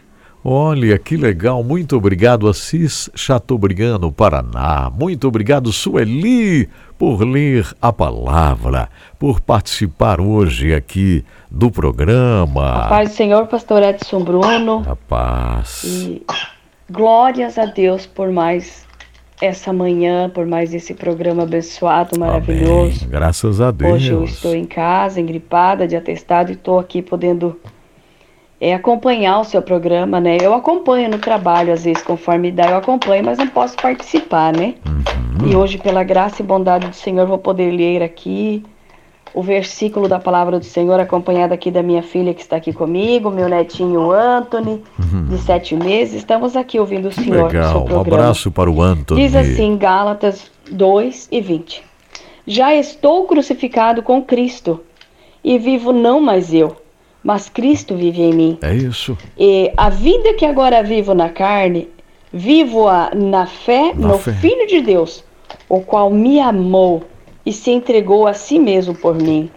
Olha que legal, muito obrigado Assis Chateaubriand, Paraná. Muito obrigado Sueli por ler a palavra, por participar hoje aqui do programa. A paz do Senhor, pastor Edson Bruno. A paz. E glórias a Deus por mais essa manhã, por mais esse programa abençoado, maravilhoso. Amém. Graças a Deus. Hoje eu estou em casa, engripada, de atestado, e estou aqui podendo é, acompanhar o seu programa, né? Eu acompanho no trabalho, às vezes, conforme dá, eu acompanho, mas não posso participar, né? Uhum. E hoje, pela graça e bondade do Senhor, vou poder ler aqui o versículo da palavra do Senhor, acompanhado aqui da minha filha que está aqui comigo, meu netinho Anthony, uhum. de sete meses. Estamos aqui ouvindo o Senhor. Legal, um abraço para o Anthony. Diz assim, Gálatas 2 e 20. Já estou crucificado com Cristo, e vivo não mais eu, mas Cristo vive em mim. É isso. E a vida que agora vivo na carne, vivo-a na fé na no fé. Filho de Deus, o qual me amou e se entregou a si mesmo por mim.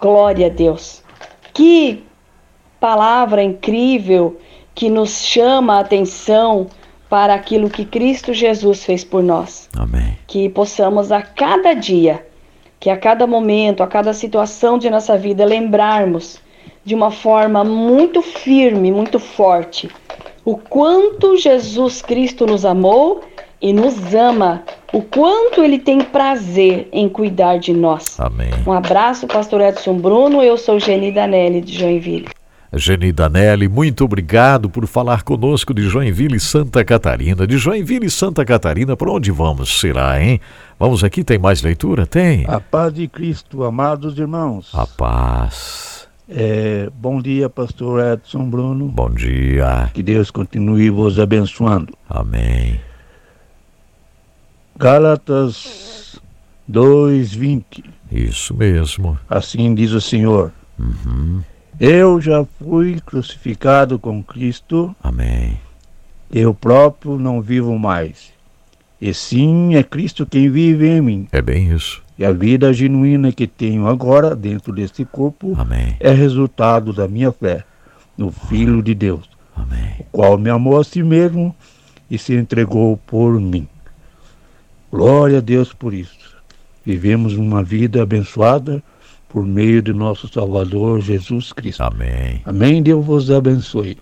Glória a Deus. Que palavra incrível que nos chama a atenção para aquilo que Cristo Jesus fez por nós. Amém. Que possamos a cada dia, que a cada momento, a cada situação de nossa vida lembrarmos de uma forma muito firme, muito forte, o quanto Jesus Cristo nos amou e nos ama, o quanto ele tem prazer em cuidar de nós. Amém. Um abraço, pastor Edson Bruno. Eu sou Geni Danelli de Joinville. Geni Danelli, muito obrigado por falar conosco de Joinville e Santa Catarina. De Joinville e Santa Catarina, para onde vamos, será, hein? Vamos aqui, tem mais leitura? Tem. A paz de Cristo, amados irmãos. A paz. É, bom dia, pastor Edson Bruno. Bom dia. Que Deus continue vos abençoando. Amém. Gálatas 2:20. Isso mesmo. Assim diz o Senhor. Uhum. Eu já fui crucificado com Cristo. Amém. Eu próprio não vivo mais. E sim é Cristo quem vive em mim. É bem isso. E a vida genuína que tenho agora dentro deste corpo Amém. é resultado da minha fé no Filho de Deus, Amém. o qual me amou a si mesmo e se entregou por mim. Glória a Deus por isso. Vivemos uma vida abençoada por meio de nosso Salvador Jesus Cristo. Amém. Amém. Deus vos abençoe.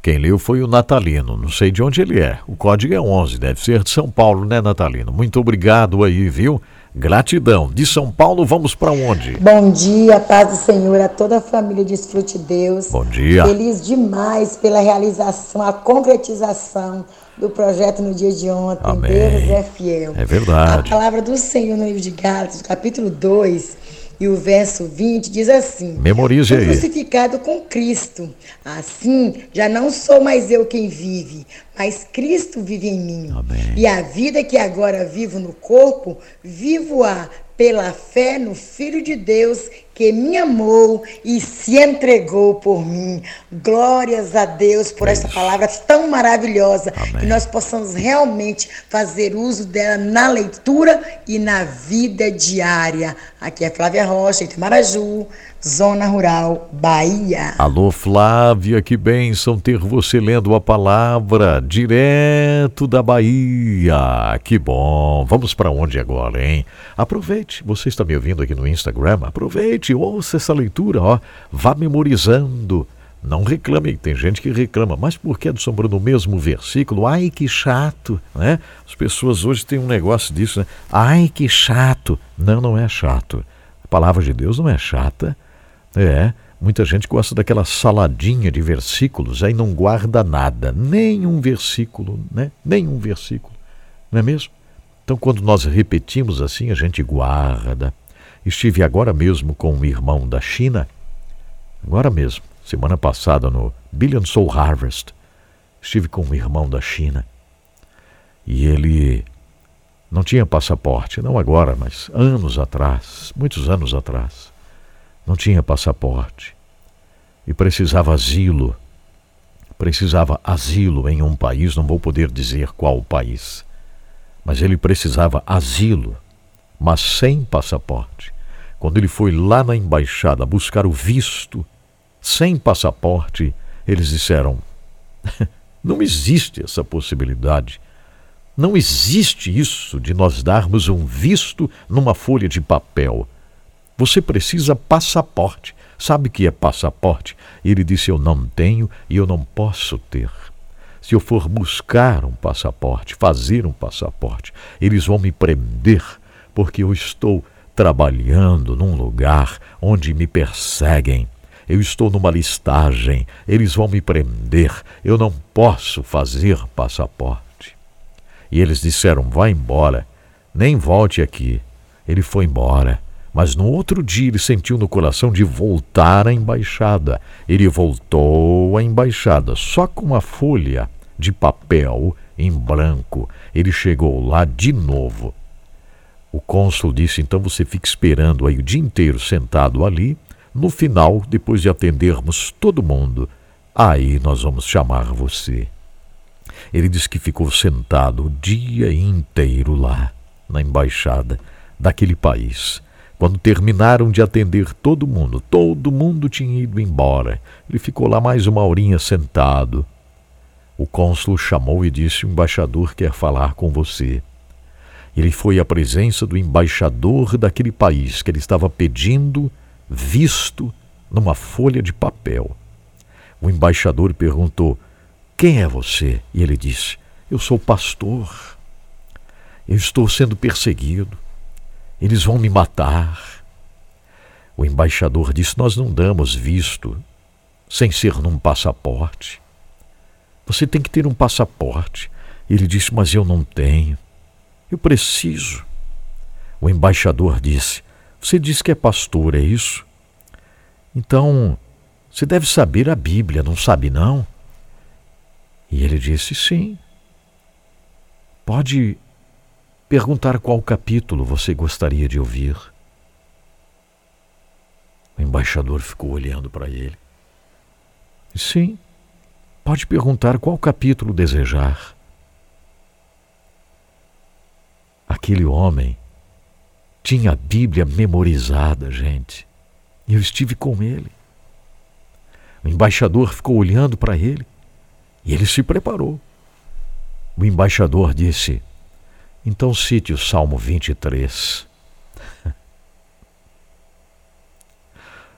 Quem leu foi o Natalino, não sei de onde ele é. O código é 11, deve ser de São Paulo, né, Natalino? Muito obrigado aí, viu? Gratidão. De São Paulo, vamos para onde? Bom dia, paz do Senhor a toda a família Desfrute Deus. Bom dia. Feliz demais pela realização, a concretização do projeto no dia de ontem. Amém. Deus é fiel. É verdade. A palavra do Senhor no livro de Gálatas, capítulo 2 e o verso 20 diz assim: Memorize aí. crucificado com Cristo. Assim, já não sou mais eu quem vive, mas Cristo vive em mim. Amém. E a vida que agora vivo no corpo, vivo-a pela fé no Filho de Deus que me amou e se entregou por mim. Glórias a Deus por essa palavra tão maravilhosa. Amém. Que nós possamos realmente fazer uso dela na leitura e na vida diária. Aqui é Flávia Rocha, Itamaraju, Zona Rural, Bahia. Alô, Flávia, que bênção ter você lendo a palavra direto da Bahia. Que bom. Vamos para onde agora, hein? Aproveite, você está me ouvindo aqui no Instagram, aproveite, ouça essa leitura, ó. Vá memorizando. Não reclame, tem gente que reclama, mas por que sombra no mesmo versículo? Ai, que chato, né? As pessoas hoje têm um negócio disso, né? Ai, que chato. Não, não é chato. A palavra de Deus não é chata. É, muita gente gosta daquela saladinha de versículos, aí não guarda nada, nenhum versículo, né? Nenhum versículo, não é mesmo? Então, quando nós repetimos assim, a gente guarda, Estive agora mesmo com um irmão da China, agora mesmo, semana passada no Billion Soul Harvest. Estive com um irmão da China e ele não tinha passaporte, não agora, mas anos atrás, muitos anos atrás. Não tinha passaporte e precisava asilo. Precisava asilo em um país, não vou poder dizer qual país, mas ele precisava asilo, mas sem passaporte. Quando ele foi lá na embaixada buscar o visto, sem passaporte, eles disseram: não existe essa possibilidade. Não existe isso de nós darmos um visto numa folha de papel. Você precisa passaporte. Sabe que é passaporte? Ele disse: Eu não tenho e eu não posso ter. Se eu for buscar um passaporte, fazer um passaporte, eles vão me prender, porque eu estou trabalhando num lugar onde me perseguem. Eu estou numa listagem, eles vão me prender. Eu não posso fazer passaporte. E eles disseram: Vá embora, nem volte aqui. Ele foi embora. Mas no outro dia ele sentiu no coração de voltar à embaixada. Ele voltou à embaixada, só com uma folha de papel em branco. Ele chegou lá de novo. O cônsul disse: então você fica esperando aí o dia inteiro sentado ali. No final, depois de atendermos todo mundo, aí nós vamos chamar você. Ele diz que ficou sentado o dia inteiro lá, na embaixada daquele país. Quando terminaram de atender todo mundo, todo mundo tinha ido embora. Ele ficou lá mais uma horinha sentado. O cônsul chamou e disse: O embaixador quer falar com você. Ele foi à presença do embaixador daquele país que ele estava pedindo visto numa folha de papel. O embaixador perguntou: quem é você? E ele disse: Eu sou pastor. Eu estou sendo perseguido. Eles vão me matar. O embaixador disse: Nós não damos visto sem ser num passaporte. Você tem que ter um passaporte. Ele disse: Mas eu não tenho. Eu preciso. O embaixador disse: Você diz que é pastor, é isso? Então, você deve saber a Bíblia, não sabe não? E ele disse: Sim. Pode perguntar qual capítulo você gostaria de ouvir. O embaixador ficou olhando para ele. Sim, pode perguntar qual capítulo desejar. Aquele homem tinha a Bíblia memorizada, gente. E eu estive com ele. O embaixador ficou olhando para ele. E ele se preparou. O embaixador disse: Então cite o Salmo 23.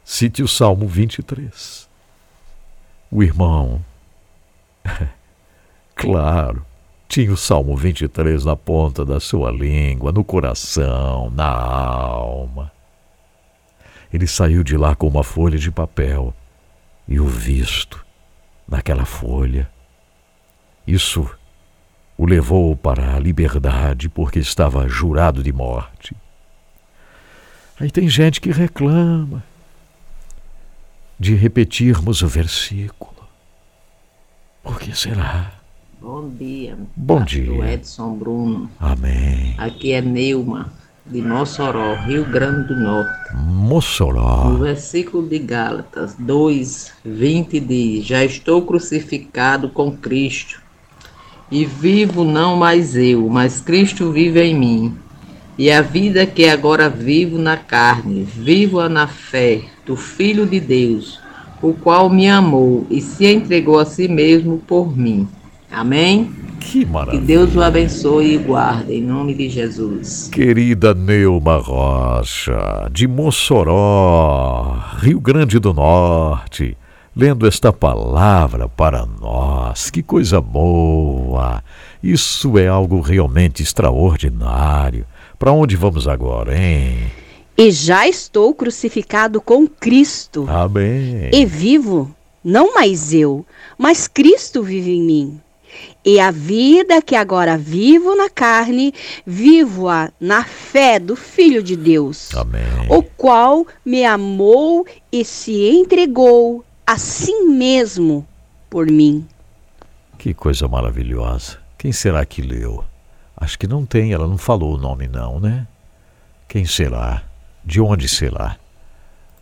cite o Salmo 23. O irmão, claro, tinha o Salmo 23 na ponta da sua língua, no coração, na alma. Ele saiu de lá com uma folha de papel e o visto naquela folha isso o levou para a liberdade porque estava jurado de morte. Aí tem gente que reclama de repetirmos o versículo. Por que será? Bom dia. Bom dia. Edson Bruno. Amém. Aqui é Neuma, de Mossoró, Rio Grande do Norte. Mossoró. No versículo de Gálatas 2, 20 diz: Já estou crucificado com Cristo e vivo não mais eu, mas Cristo vive em mim. E a vida que agora vivo na carne, vivo-a na fé do Filho de Deus, o qual me amou e se entregou a si mesmo por mim. Amém? Que maravilha. Que Deus o abençoe e guarde, em nome de Jesus. Querida Neuma Rocha, de Mossoró, Rio Grande do Norte lendo esta palavra para nós. Que coisa boa! Isso é algo realmente extraordinário. Para onde vamos agora, hein? E já estou crucificado com Cristo. Amém. E vivo, não mais eu, mas Cristo vive em mim. E a vida que agora vivo na carne, vivo-a na fé do Filho de Deus, Amém. o qual me amou e se entregou a si mesmo por mim. Que coisa maravilhosa. Quem será que leu? Acho que não tem, ela não falou o nome não, né? Quem será? De onde será?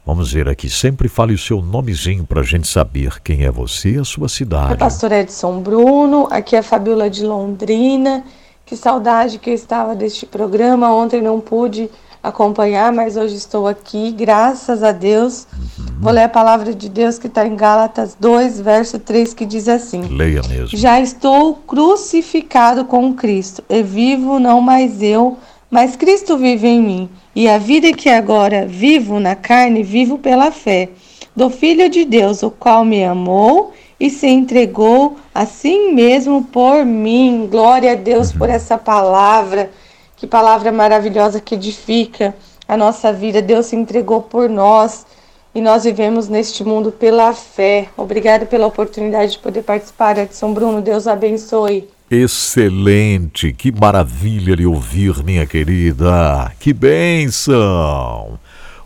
Vamos ver aqui. Sempre fale o seu nomezinho para a gente saber quem é você e a sua cidade. É pastor Edson Bruno, aqui é a Fabiola de Londrina. Que saudade que eu estava deste programa. Ontem não pude acompanhar, mas hoje estou aqui, graças a Deus. Uhum. Vou ler a palavra de Deus que está em Gálatas 2, verso 3, que diz assim: Leia mesmo. Já estou crucificado com Cristo, e vivo não mais eu, mas Cristo vive em mim. E a vida que agora vivo na carne, vivo pela fé do Filho de Deus, o qual me amou e se entregou a si mesmo por mim. Glória a Deus por essa palavra. Que palavra maravilhosa que edifica a nossa vida. Deus se entregou por nós e nós vivemos neste mundo pela fé. Obrigada pela oportunidade de poder participar, Edson Bruno. Deus abençoe. Excelente, que maravilha lhe ouvir, minha querida. Que bênção!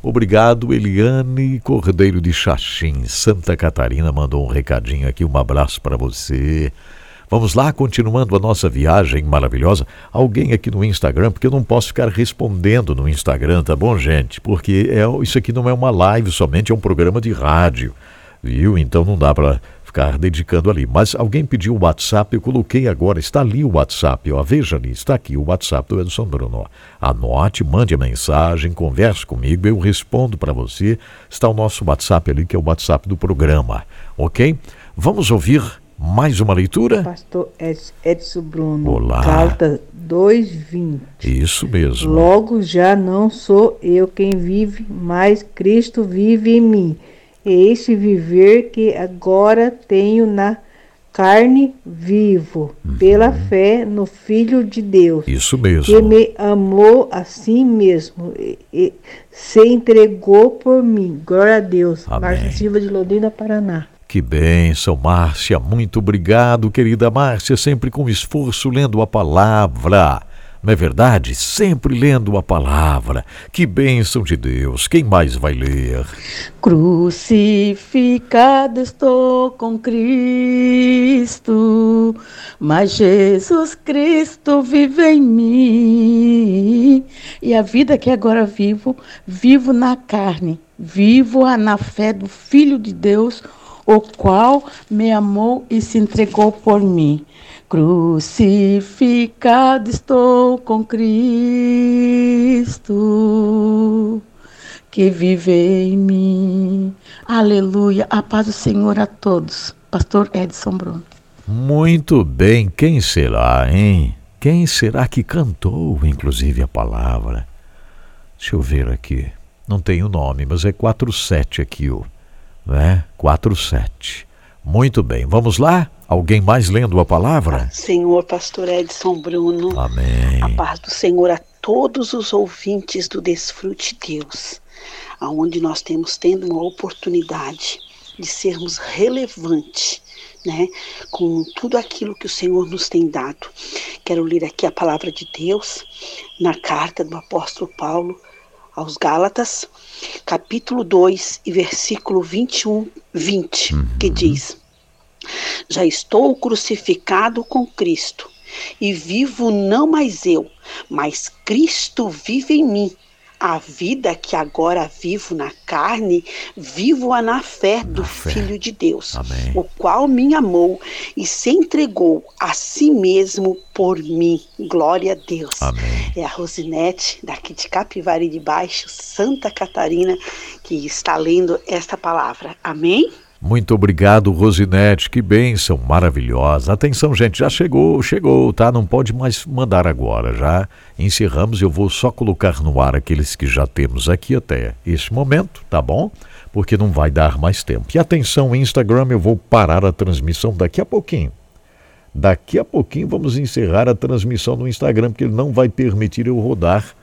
Obrigado, Eliane Cordeiro de Xaxim, Santa Catarina, mandou um recadinho aqui, um abraço para você. Vamos lá, continuando a nossa viagem maravilhosa. Alguém aqui no Instagram, porque eu não posso ficar respondendo no Instagram, tá bom, gente? Porque é, isso aqui não é uma live somente, é um programa de rádio, viu? Então não dá para ficar dedicando ali. Mas alguém pediu o WhatsApp, eu coloquei agora, está ali o WhatsApp, ó, veja ali, está aqui o WhatsApp do Edson Bruno. Anote, mande a mensagem, converse comigo, eu respondo para você. Está o nosso WhatsApp ali, que é o WhatsApp do programa, ok? Vamos ouvir mais uma leitura? Pastor Edson Bruno. Olá. Carta 2:20. Isso mesmo. Logo já não sou eu quem vive, mas Cristo vive em mim este viver que agora tenho na carne vivo, uhum. pela fé no Filho de Deus. Isso mesmo. Que me amou assim mesmo e, e se entregou por mim. Glória a Deus. Amém. Márcia Silva de Londrina, Paraná. Que bênção, Márcia. Muito obrigado, querida Márcia, sempre com esforço lendo a palavra. Não é verdade? Sempre lendo a palavra. Que bênção de Deus. Quem mais vai ler? Crucificado estou com Cristo, mas Jesus Cristo vive em mim. E a vida que agora vivo, vivo na carne, vivo-a na fé do Filho de Deus, o qual me amou e se entregou por mim. Crucificado estou com Cristo, que vive em mim. Aleluia. A paz do Senhor a todos. Pastor Edson Bruno. Muito bem. Quem será, hein? Quem será que cantou, inclusive, a palavra? Deixa eu ver aqui. Não tem o nome, mas é 47 aqui, ó. Né? 47. Muito bem. Vamos lá? Alguém mais lendo a palavra? Senhor Pastor Edson Bruno. Amém. A paz do Senhor a todos os ouvintes do Desfrute Deus, aonde nós temos tendo uma oportunidade de sermos relevantes, né, com tudo aquilo que o Senhor nos tem dado. Quero ler aqui a palavra de Deus na carta do apóstolo Paulo aos Gálatas, capítulo 2 e versículo 21, 20, uhum. que diz: já estou crucificado com Cristo, e vivo não mais eu, mas Cristo vive em mim. A vida que agora vivo na carne, vivo-a na fé do fé. Filho de Deus, Amém. o qual me amou e se entregou a si mesmo por mim. Glória a Deus. Amém. É a Rosinete, daqui de Capivari de Baixo, Santa Catarina, que está lendo esta palavra. Amém? Muito obrigado, Rosinete. Que bênção maravilhosa. Atenção, gente, já chegou, chegou, tá? Não pode mais mandar agora. Já encerramos. Eu vou só colocar no ar aqueles que já temos aqui até este momento, tá bom? Porque não vai dar mais tempo. E atenção, Instagram, eu vou parar a transmissão daqui a pouquinho. Daqui a pouquinho vamos encerrar a transmissão no Instagram, porque ele não vai permitir eu rodar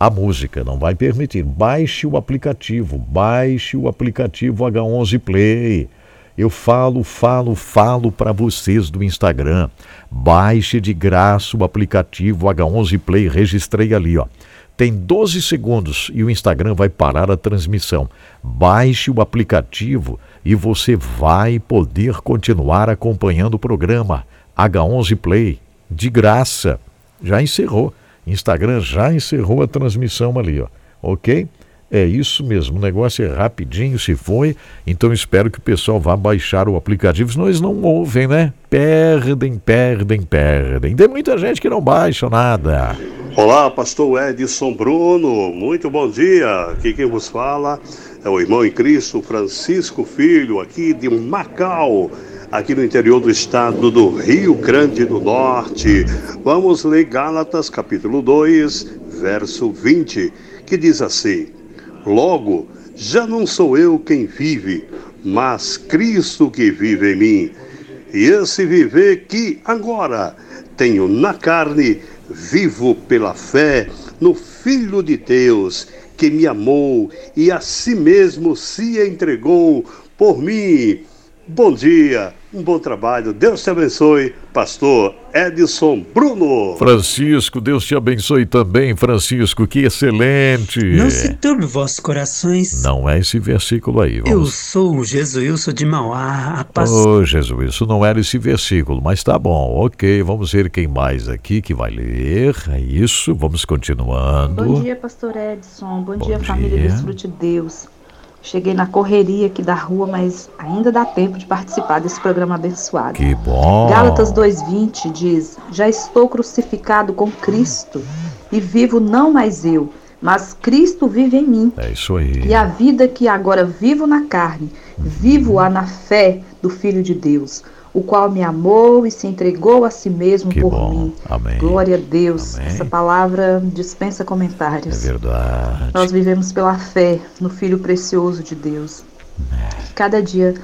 a música, não vai permitir. Baixe o aplicativo, baixe o aplicativo H11 Play Eu falo, falo, falo para vocês do Instagram. Baixe de graça o aplicativo H11 Play, registrei ali, ó. Tem 12 segundos e o Instagram vai parar a transmissão. Baixe o aplicativo e você vai poder continuar acompanhando o programa H11 Play de graça. Já encerrou. Instagram já encerrou a transmissão ali, ó. OK? É isso mesmo, o negócio é rapidinho, se foi. Então espero que o pessoal vá baixar o aplicativo, senão eles não ouvem, né? Perdem, perdem, perdem. Tem muita gente que não baixa nada. Olá, pastor Edson Bruno, muito bom dia. Aqui quem vos fala é o irmão em Cristo Francisco Filho, aqui de Macau, aqui no interior do estado do Rio Grande do Norte. Vamos ler Gálatas capítulo 2, verso 20, que diz assim: Logo, já não sou eu quem vive, mas Cristo que vive em mim. E esse viver que agora tenho na carne, vivo pela fé no Filho de Deus, que me amou e a si mesmo se entregou por mim. Bom dia, um bom trabalho. Deus te abençoe, pastor Edson Bruno. Francisco, Deus te abençoe também, Francisco. Que excelente. Não se turbe vossos corações. Não é esse versículo aí. Vamos... Eu sou o Jesuílson de Mauá. A paz... Ô, oh, Jesuílson, não era esse versículo, mas tá bom. Ok, vamos ver quem mais aqui que vai ler. É isso, vamos continuando. Bom dia, pastor Edson. Bom, bom dia, dia, família Desfrute Deus. Cheguei na correria aqui da rua, mas ainda dá tempo de participar desse programa abençoado. Que bom! Gálatas 2:20 diz: Já estou crucificado com Cristo e vivo não mais eu, mas Cristo vive em mim. É isso aí. E a vida que agora vivo na carne, vivo-a na fé do Filho de Deus o qual me amou e se entregou a si mesmo que por bom. mim. Amém. Glória a Deus. Amém. Essa palavra dispensa comentários. É verdade. Nós vivemos pela fé no Filho precioso de Deus. Que cada dia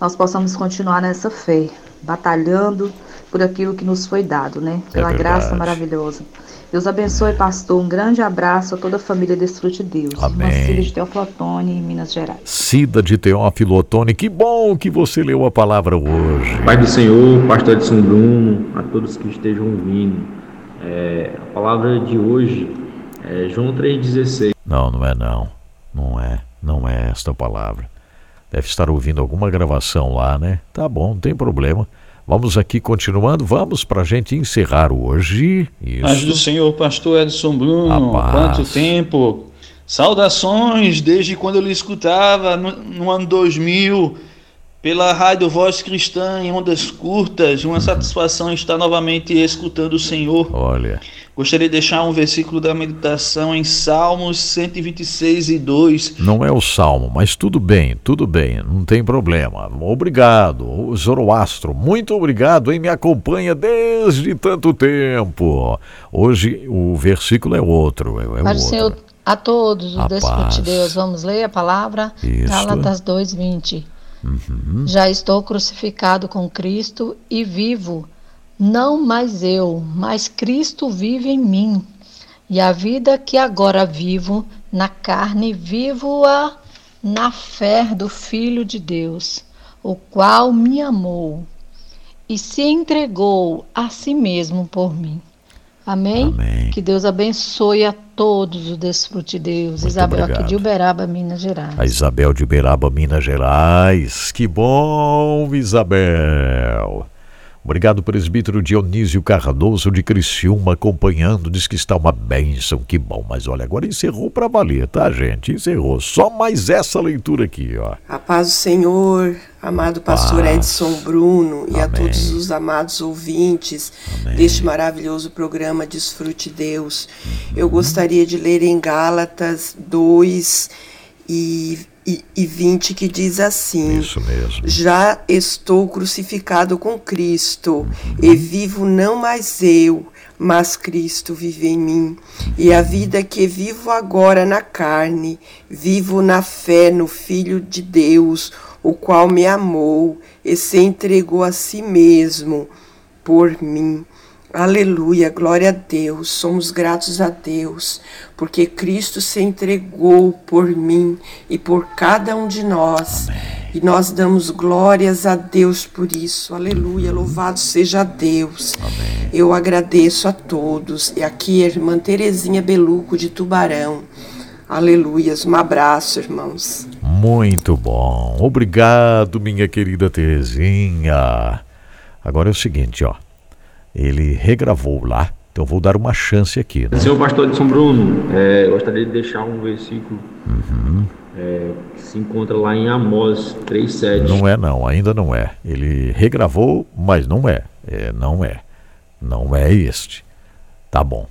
nós possamos continuar nessa fé, batalhando por aquilo que nos foi dado, né? Pela é graça maravilhosa. Deus abençoe, pastor. Um grande abraço a toda a família Desfrute Deus. Amém. Cida de Teófilo Otoni, em Minas Gerais. Cida de Teófilo Otoni, que bom que você leu a palavra hoje. Pai do Senhor, pastor Edson Bruno, a todos que estejam ouvindo. É, a palavra de hoje é João 3,16. Não, não é não. Não é. Não é esta palavra. Deve estar ouvindo alguma gravação lá, né? Tá bom, não tem problema. Vamos aqui continuando, vamos para a gente encerrar hoje. Isso. Paz do Senhor, pastor Edson Bruno, quanto tempo. Saudações desde quando eu lhe escutava no, no ano 2000 pela Rádio Voz Cristã em ondas curtas. Uma satisfação estar novamente escutando o Senhor. Olha. Gostaria de deixar um versículo da meditação em Salmos 126 e 2. Não é o salmo, mas tudo bem, tudo bem, não tem problema. Obrigado, Zoroastro, muito obrigado, hein? Me acompanha desde tanto tempo. Hoje o versículo é outro. É, é Pai Senhor a todos, o Despute de Deus. Vamos ler a palavra? Isso. Gálatas 2, 20. Uhum. Já estou crucificado com Cristo e vivo não mais eu, mas Cristo vive em mim. E a vida que agora vivo na carne, vivo-a na fé do Filho de Deus, o qual me amou e se entregou a si mesmo por mim. Amém? Amém. Que Deus abençoe a todos o desfrute Deus. Muito Isabel obrigado. aqui de Uberaba, Minas Gerais. A Isabel de Uberaba, Minas Gerais. Que bom, Isabel. Obrigado, presbítero Dionísio Cardoso de Criciúma, acompanhando. Diz que está uma bênção, que bom. Mas olha, agora encerrou para valer, tá, gente? Encerrou. Só mais essa leitura aqui, ó. A paz do Senhor, amado pastor paz. Edson Bruno e Amém. a todos os amados ouvintes Amém. deste maravilhoso programa Desfrute Deus. Uhum. Eu gostaria de ler em Gálatas 2 e e, e 20 que diz assim: Isso mesmo. Já estou crucificado com Cristo uhum. e vivo não mais eu, mas Cristo vive em mim. E a vida que vivo agora na carne, vivo na fé no Filho de Deus, o qual me amou e se entregou a si mesmo por mim. Aleluia, glória a Deus. Somos gratos a Deus, porque Cristo se entregou por mim e por cada um de nós. Amém E nós damos glórias a Deus por isso. Aleluia. Louvado seja Deus. Amém. Eu agradeço a todos. E aqui a irmã Terezinha Beluco de Tubarão. Aleluias. Um abraço, irmãos. Muito bom. Obrigado, minha querida Terezinha. Agora é o seguinte, ó. Ele regravou lá, então vou dar uma chance aqui. Né? Senhor pastor de São Bruno, é, gostaria de deixar um versículo uhum. é, que se encontra lá em Amós 3,7. Não é não, ainda não é. Ele regravou, mas não é. é. Não é. Não é este. Tá bom.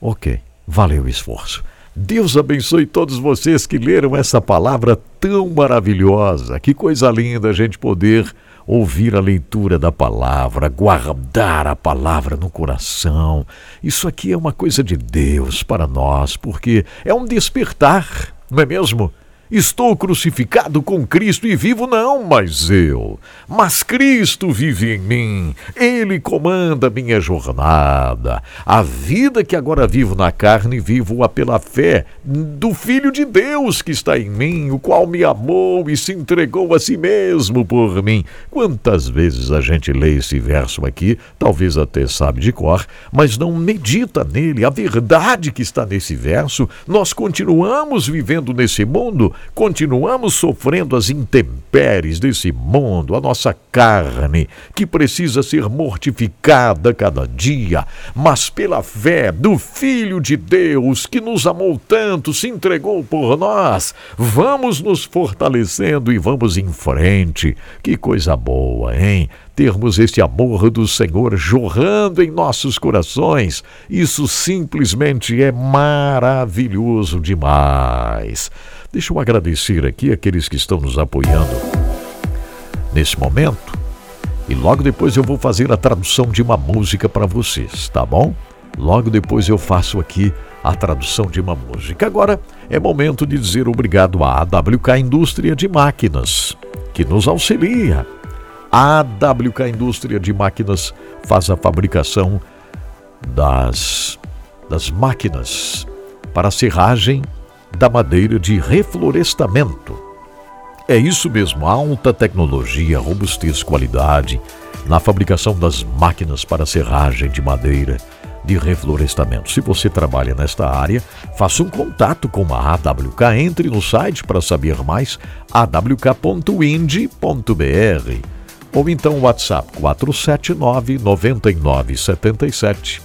Ok. Valeu o esforço. Deus abençoe todos vocês que leram essa palavra tão maravilhosa. Que coisa linda a gente poder ouvir a leitura da palavra, guardar a palavra no coração. Isso aqui é uma coisa de Deus para nós, porque é um despertar, não é mesmo? Estou crucificado com Cristo e vivo não mais eu, mas Cristo vive em mim. Ele comanda minha jornada. A vida que agora vivo na carne, vivo-a pela fé do Filho de Deus que está em mim, o qual me amou e se entregou a si mesmo por mim. Quantas vezes a gente lê esse verso aqui, talvez até sabe de cor, mas não medita nele, a verdade que está nesse verso. Nós continuamos vivendo nesse mundo continuamos sofrendo as intempéries desse mundo, a nossa carne, que precisa ser mortificada cada dia, mas pela fé do Filho de Deus, que nos amou tanto, se entregou por nós, vamos nos fortalecendo e vamos em frente. Que coisa boa, hein? termos este amor do Senhor jorrando em nossos corações. Isso simplesmente é maravilhoso demais. Deixa eu agradecer aqui aqueles que estão nos apoiando nesse momento. E logo depois eu vou fazer a tradução de uma música para vocês, tá bom? Logo depois eu faço aqui a tradução de uma música. Agora é momento de dizer obrigado à AWK Indústria de Máquinas, que nos auxilia. A AWK Indústria de Máquinas faz a fabricação das, das máquinas para serragem da madeira de reflorestamento. É isso mesmo, alta tecnologia, robustez, qualidade na fabricação das máquinas para serragem de madeira de reflorestamento. Se você trabalha nesta área, faça um contato com a AWK, entre no site para saber mais, awk.ind.br ou então WhatsApp 479 9977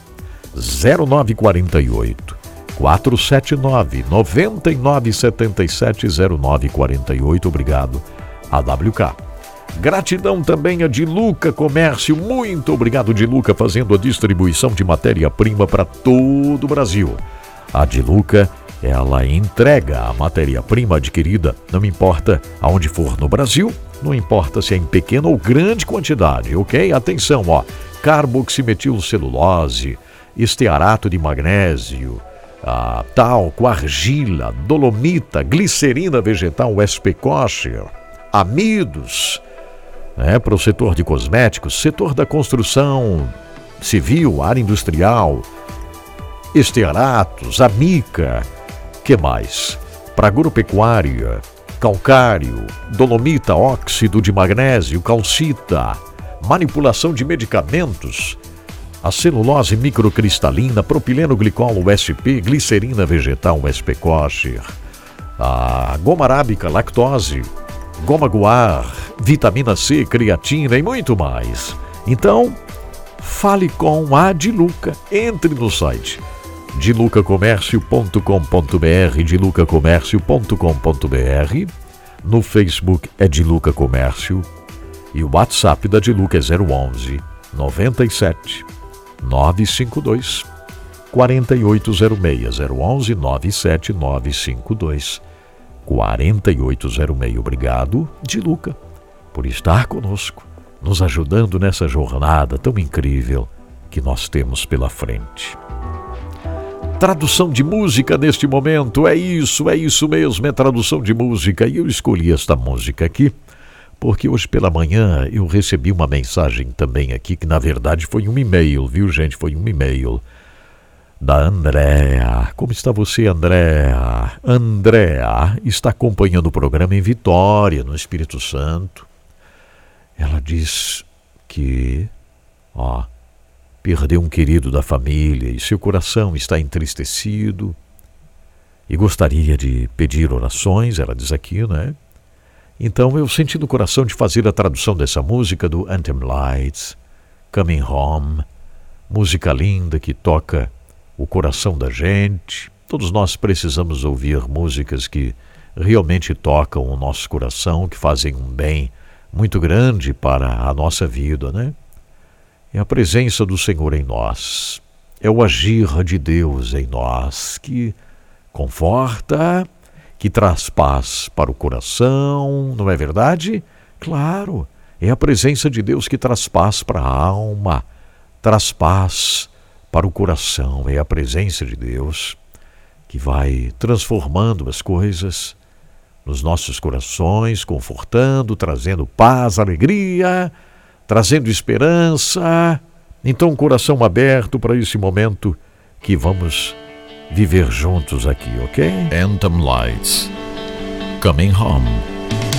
0948. 479 9977 0948. Obrigado, AWK. Gratidão também a Diluca Comércio. Muito obrigado, Diluca, fazendo a distribuição de matéria-prima para todo o Brasil. A Diluca, ela entrega a matéria-prima adquirida, não importa aonde for no Brasil, não importa se é em pequena ou grande quantidade, ok? Atenção, ó. Carboximetilcelulose, estearato de magnésio, a talco, argila, dolomita, glicerina vegetal SP kosher, amidos, né, para o setor de cosméticos, setor da construção civil, área industrial, estearatos, amica, que mais? Para agropecuária, calcário, dolomita, óxido de magnésio, calcita, manipulação de medicamentos, a celulose microcristalina, propileno glicol USP, glicerina vegetal USP kosher, a goma arábica, lactose, goma guar, vitamina C, creatina e muito mais. Então, fale com a Diluca. Entre no site dilucacomércio.com.br, dilucacomércio.com.br. No Facebook é Diluca Comércio e o WhatsApp da Diluca é 011 97 952 4806 011 97 952 4806. Obrigado, de Luca, por estar conosco, nos ajudando nessa jornada tão incrível que nós temos pela frente. Tradução de música neste momento, é isso, é isso mesmo, é tradução de música. E eu escolhi esta música aqui porque hoje pela manhã eu recebi uma mensagem também aqui, que na verdade foi um e-mail, viu gente? Foi um e-mail da Andréa. Como está você, Andréa? Andréa está acompanhando o programa em Vitória, no Espírito Santo. Ela diz que, ó, perdeu um querido da família e seu coração está entristecido e gostaria de pedir orações, ela diz aqui, né? Então eu senti no coração de fazer a tradução dessa música do Anthem Lights, Coming Home, música linda que toca o coração da gente. Todos nós precisamos ouvir músicas que realmente tocam o nosso coração, que fazem um bem muito grande para a nossa vida, né? É a presença do Senhor em nós, é o agir de Deus em nós que conforta, que traz paz para o coração, não é verdade? Claro, é a presença de Deus que traz paz para a alma, traz paz para o coração. É a presença de Deus que vai transformando as coisas nos nossos corações, confortando, trazendo paz, alegria, trazendo esperança. Então, coração aberto para esse momento que vamos viver juntos aqui, ok? Anthem Lights. Coming home.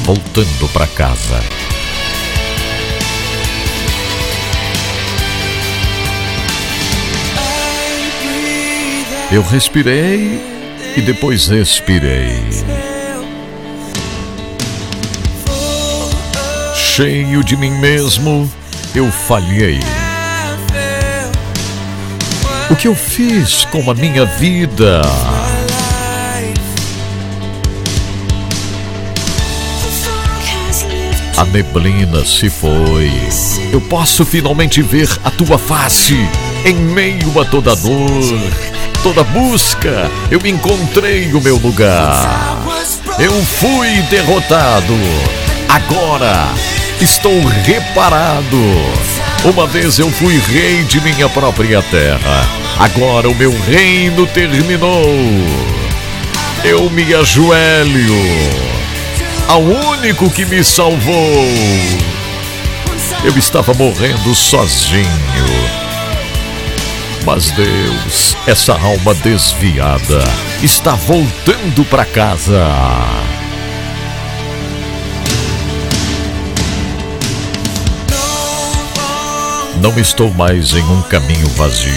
Voltando para casa. Eu respirei e depois expirei. Cheio de mim mesmo, eu falhei. O que eu fiz com a minha vida? A neblina se foi. Eu posso finalmente ver a tua face em meio a toda dor toda busca, eu encontrei o meu lugar. Eu fui derrotado. Agora estou reparado. Uma vez eu fui rei de minha própria terra. Agora o meu reino terminou. Eu me ajoelho ao único que me salvou. Eu estava morrendo sozinho mas Deus, essa alma desviada está voltando para casa. Não estou mais em um caminho vazio.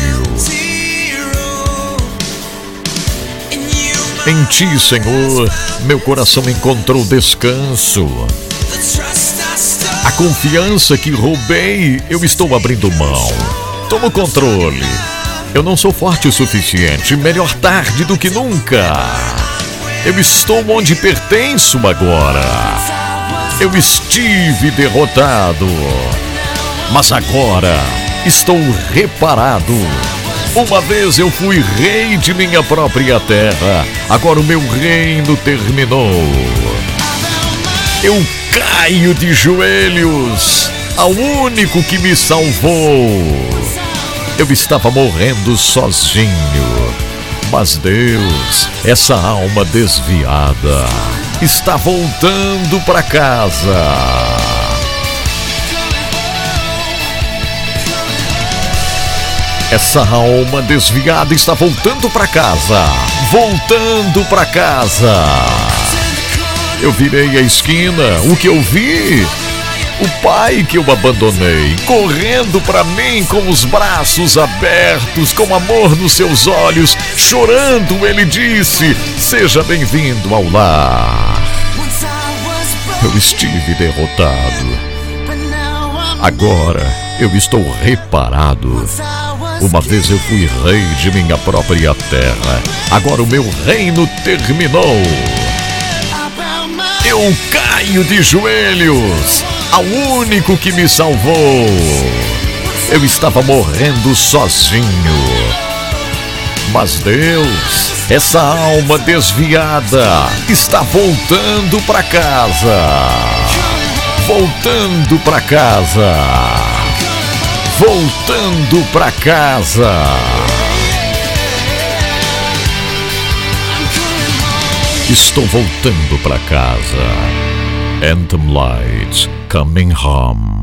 Em ti, Senhor, meu coração encontrou descanso. A confiança que roubei, eu estou abrindo mão. Toma o controle. Eu não sou forte o suficiente. Melhor tarde do que nunca. Eu estou onde pertenço agora. Eu estive derrotado. Mas agora estou reparado. Uma vez eu fui rei de minha própria terra. Agora o meu reino terminou. Eu caio de joelhos ao único que me salvou. Eu estava morrendo sozinho. Mas Deus, essa alma desviada, está voltando para casa. Essa alma desviada está voltando para casa. Voltando para casa. Eu virei a esquina. O que eu vi? O pai que eu abandonei, correndo para mim com os braços abertos, com amor nos seus olhos, chorando, ele disse: Seja bem-vindo ao lar. Eu estive derrotado. Agora eu estou reparado. Uma vez eu fui rei de minha própria terra. Agora o meu reino terminou. Eu caio de joelhos ao único que me salvou. Eu estava morrendo sozinho. Mas Deus, essa alma desviada, está voltando para casa. Voltando para casa. Voltando para casa. Estou voltando para casa. Anthem Lights Coming Home.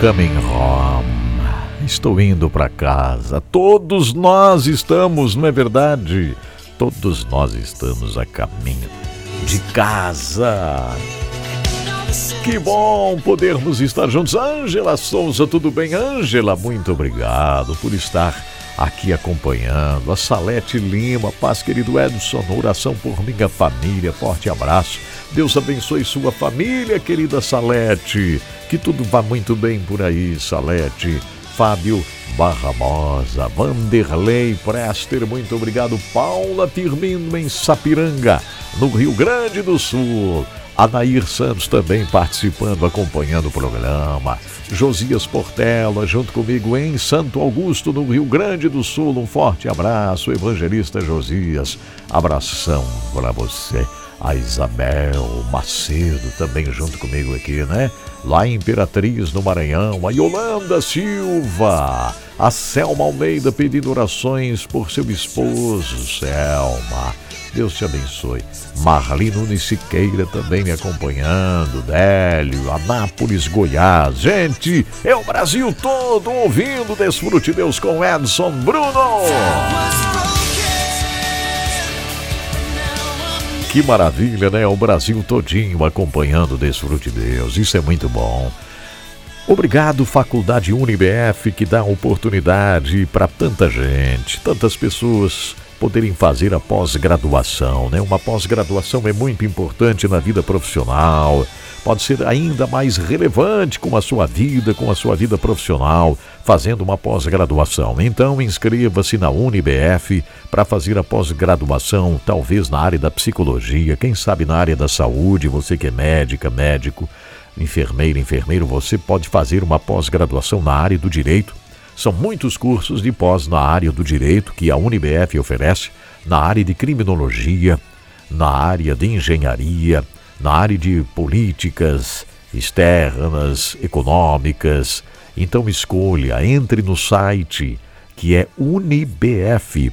Coming home. Estou indo para casa. Todos nós estamos, não é verdade? Todos nós estamos a caminho de casa. Que bom podermos estar juntos. Ângela Souza, tudo bem? Ângela, muito obrigado por estar aqui acompanhando. A Salete Lima, paz querido Edson, oração por minha família. Forte abraço. Deus abençoe sua família, querida Salete. Que tudo vá muito bem por aí, Salete. Fábio Barramosa, Vanderlei Prester, muito obrigado. Paula Firmino em Sapiranga, no Rio Grande do Sul. Anair Santos também participando, acompanhando o programa. Josias Portela, junto comigo em Santo Augusto, no Rio Grande do Sul. Um forte abraço, Evangelista Josias. Abração para você. A Isabel Macedo também junto comigo aqui, né? Lá em Imperatriz, no Maranhão. A Yolanda Silva. A Selma Almeida pedindo orações por seu esposo, Selma. Deus te abençoe. Marli Nunes Siqueira também me acompanhando. Délio, Anápolis, Goiás. Gente, é o Brasil todo ouvindo Desfrute Deus com Edson Bruno. Que maravilha, né? O Brasil todinho acompanhando Desfrute Deus. Isso é muito bom. Obrigado, Faculdade UniBF, que dá oportunidade para tanta gente, tantas pessoas poderem fazer a pós-graduação. Né? Uma pós-graduação é muito importante na vida profissional, pode ser ainda mais relevante com a sua vida, com a sua vida profissional, fazendo uma pós-graduação. Então, inscreva-se na UniBF para fazer a pós-graduação, talvez na área da psicologia, quem sabe na área da saúde, você que é médica, médico, enfermeira, enfermeiro, você pode fazer uma pós-graduação na área do direito são muitos cursos de pós na área do direito que a UniBF oferece, na área de criminologia, na área de engenharia, na área de políticas externas, econômicas. Então escolha, entre no site que é unibf.com.br,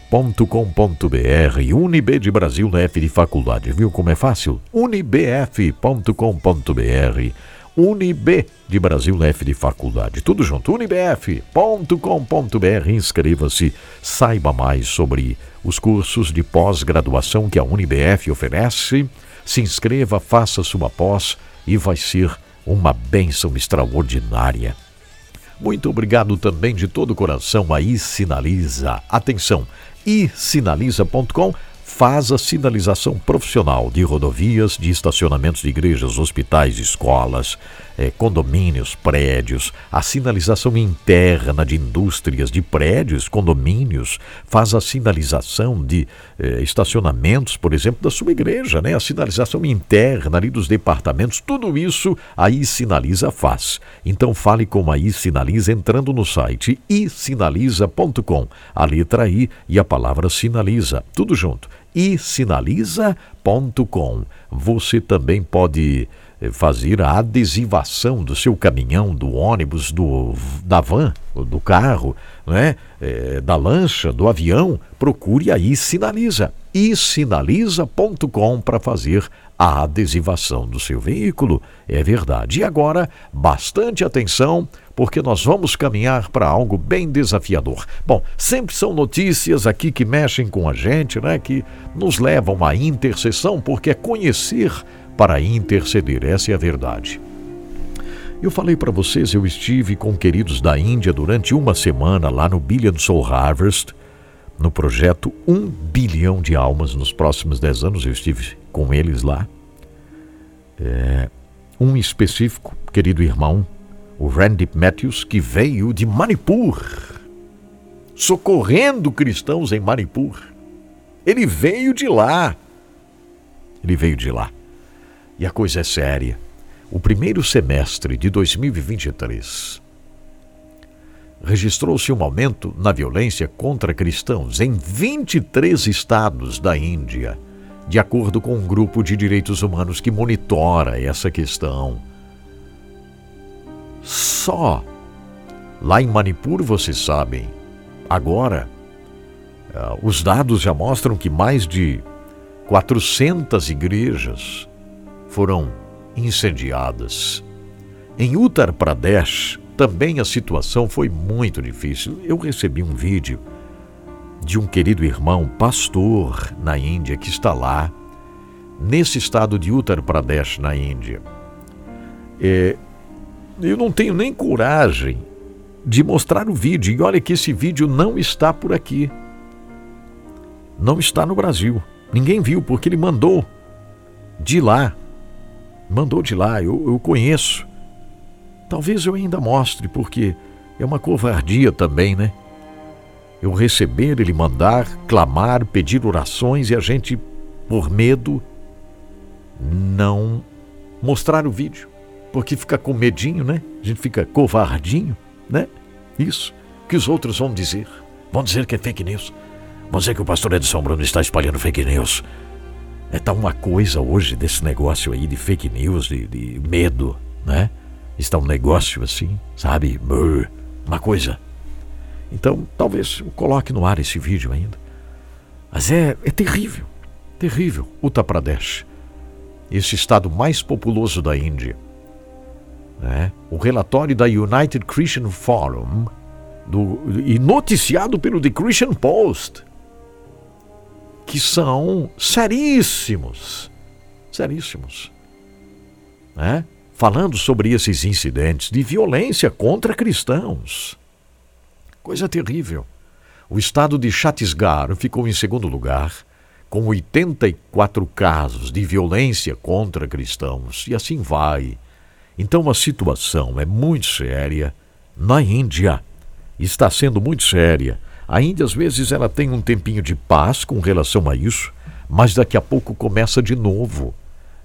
Unib de Brasil na F de faculdade, viu como é fácil? unibf.com.br Unib de Brasil F de faculdade. Tudo junto, unibf.com.br. Inscreva-se, saiba mais sobre os cursos de pós-graduação que a Unibf oferece. Se inscreva, faça sua pós e vai ser uma bênção extraordinária. Muito obrigado também de todo o coração a Sinaliza. Atenção, isinaliza.com faz a sinalização profissional de rodovias, de estacionamentos de igrejas, hospitais, escolas, eh, condomínios, prédios, a sinalização interna de indústrias, de prédios, condomínios, faz a sinalização de eh, estacionamentos, por exemplo, da sua igreja, né? a sinalização interna ali dos departamentos, tudo isso a iSinaliza faz. Então fale com a iSinaliza entrando no site isinaliza.com, a letra I e a palavra sinaliza, tudo junto e sinaliza.com. Você também pode eh, fazer a adesivação do seu caminhão, do ônibus, do, da van, do carro, né? É, da lancha, do avião. Procure aí Sinaliza. E sinaliza.com para fazer a adesivação do seu veículo. É verdade. E agora, bastante atenção porque nós vamos caminhar para algo bem desafiador. Bom, sempre são notícias aqui que mexem com a gente, né, que nos levam à intercessão, porque é conhecer para interceder, essa é a verdade. Eu falei para vocês, eu estive com queridos da Índia durante uma semana lá no Billion Soul Harvest, no projeto 1 bilhão de almas nos próximos 10 anos. Eu estive com eles lá. É, um específico, querido irmão, o Randy Matthews, que veio de Manipur, socorrendo cristãos em Manipur. Ele veio de lá. Ele veio de lá. E a coisa é séria. O primeiro semestre de 2023 registrou-se um aumento na violência contra cristãos em 23 estados da Índia, de acordo com um grupo de direitos humanos que monitora essa questão. Só lá em Manipur, vocês sabem, agora, uh, os dados já mostram que mais de 400 igrejas foram incendiadas. Em Uttar Pradesh, também a situação foi muito difícil. Eu recebi um vídeo de um querido irmão pastor na Índia que está lá, nesse estado de Uttar Pradesh, na Índia. É, eu não tenho nem coragem de mostrar o vídeo. E olha que esse vídeo não está por aqui. Não está no Brasil. Ninguém viu, porque ele mandou de lá. Mandou de lá, eu, eu conheço. Talvez eu ainda mostre, porque é uma covardia também, né? Eu receber, ele mandar, clamar, pedir orações e a gente, por medo, não mostrar o vídeo. Porque fica com medinho, né? A gente fica covardinho, né? Isso. Que os outros vão dizer? Vão dizer que é fake news. Vão dizer que o pastor Edson Bruno está espalhando fake news. É tá uma coisa hoje desse negócio aí de fake news, de, de medo, né? Está um negócio assim, sabe? Uma coisa. Então, talvez eu coloque no ar esse vídeo ainda. Mas é, é terrível, terrível. Uttar Pradesh, esse estado mais populoso da Índia. Né? O relatório da United Christian Forum do, e noticiado pelo The Christian Post, que são seríssimos, seríssimos, né? Falando sobre esses incidentes de violência contra cristãos. Coisa terrível. O estado de Chhattisgarh ficou em segundo lugar, com 84 casos de violência contra cristãos, e assim vai. Então a situação é muito séria na Índia. Está sendo muito séria. A Índia, às vezes, ela tem um tempinho de paz com relação a isso, mas daqui a pouco começa de novo.